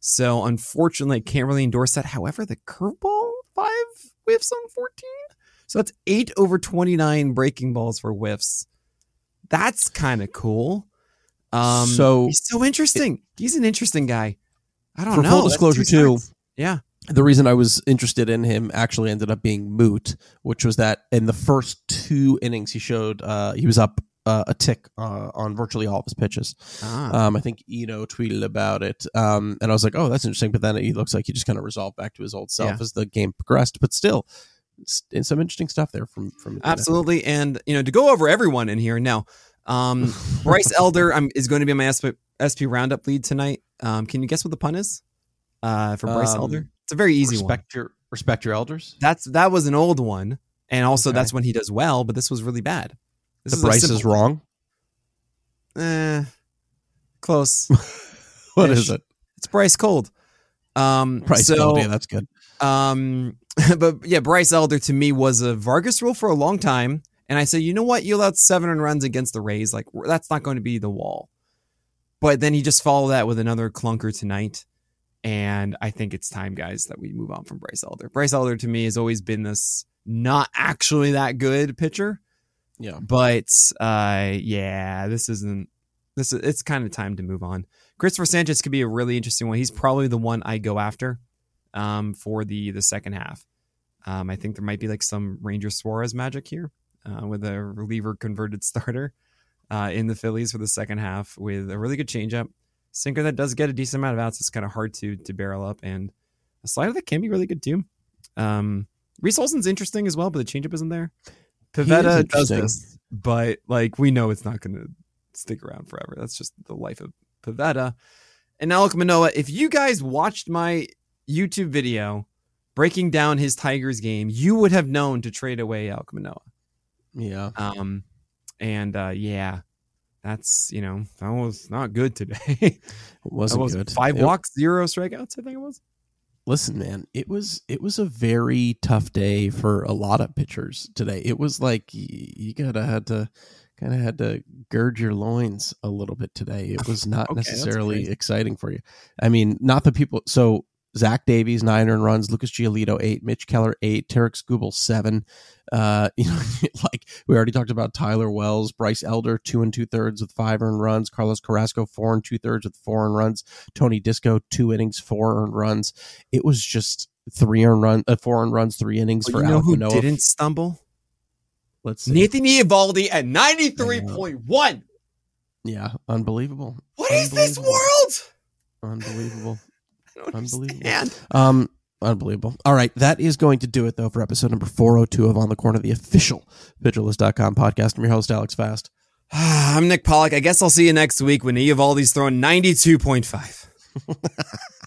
So unfortunately, I can't really endorse that. However, the curveball five whiffs on 14. So that's eight over 29 breaking balls for whiffs. That's kind of cool. Um, So- he's so interesting. he's an interesting guy. I don't For know. full disclosure, too. Yeah. the reason I was interested in him actually ended up being moot, which was that in the first two innings he showed uh, he was up uh, a tick uh, on virtually all of his pitches. Ah. Um, I think Eno tweeted about it, um, and I was like, "Oh, that's interesting." But then he looks like he just kind of resolved back to his old self Yeah. as the game progressed. But still, some interesting stuff there from from. Absolutely. And, you know, to go over everyone in here now, um, Bryce Elder um, is going to be my SP, SP Roundup lead tonight. Um, can you guess what the pun is uh, for Bryce Um, Elder? It's a very easy one. respect your respect your elders. That's that was an old one, and also Okay. that's when he does well. But this was really bad. This The a Bryce is wrong. Eh, close. what is it? it's Bryce Cold. Um, Bryce. so, oh, yeah, that's good. um, but yeah, Bryce Elder to me was a Vargas rule for a long time, and I said, you know what, you allowed seven runs against the Rays, like that's not going to be the wall. But then he just followed that with another clunker tonight. And I think it's time, guys, that we move on from Bryce Elder. Bryce Elder to me has always been this not actually that good pitcher. Yeah. But uh yeah, this isn't this is it's kind of time to move on. Cristopher Sanchez could be a really interesting one. He's probably the one I go after um for the the second half. Um I think there might be like some Ranger Suarez magic here uh, with a reliever converted starter uh in the Phillies for the second half with a really good changeup. Sinker that does get a decent amount of outs. It's kind of hard to to barrel up and a slider that can be really good too. Um Reese Olson's interesting as well, but the changeup isn't there. He is Pivetta does this, but like we know it's not going to stick around forever. That's just the life of Pivetta. And Alek Manoah, if you guys watched my YouTube video breaking down his Tigers game, you would have known to trade away Alek Manoah. Yeah. Um, and uh, yeah, that's you know that was not good today. It wasn't was good. five It- walks, zero strikeouts. I think it was. listen man it was it was a very tough day for a lot of pitchers today it was like you gotta had to kind of had to gird your loins a little bit today it was not Okay, necessarily exciting for you i mean not the people so Zach Davies nine earned runs, Lucas Giolito eight, Mitch Keller eight, Tarik Skubal seven. Uh, you know, like we already talked about Tyler Wells, Bryce Elder two and two thirds with five earned runs, Carlos Carrasco four and two thirds with four earned runs, Tony Disco two innings, four earned runs. It was just three earned run, uh, four earned runs, three innings But for you know who Manoah. didn't stumble? Let's see. Nathan Eovaldi at ninety three point one. Yeah, unbelievable, What is this world? unbelievable. Unbelievable. Um, unbelievable. All right, that is going to do it though for episode number four hundred two of On the Corner, the official PitcherList.com podcast. I'm your host Alex Fast. I'm Nick Pollack. I guess I'll see you next week when Eovaldi's throwing 92.5.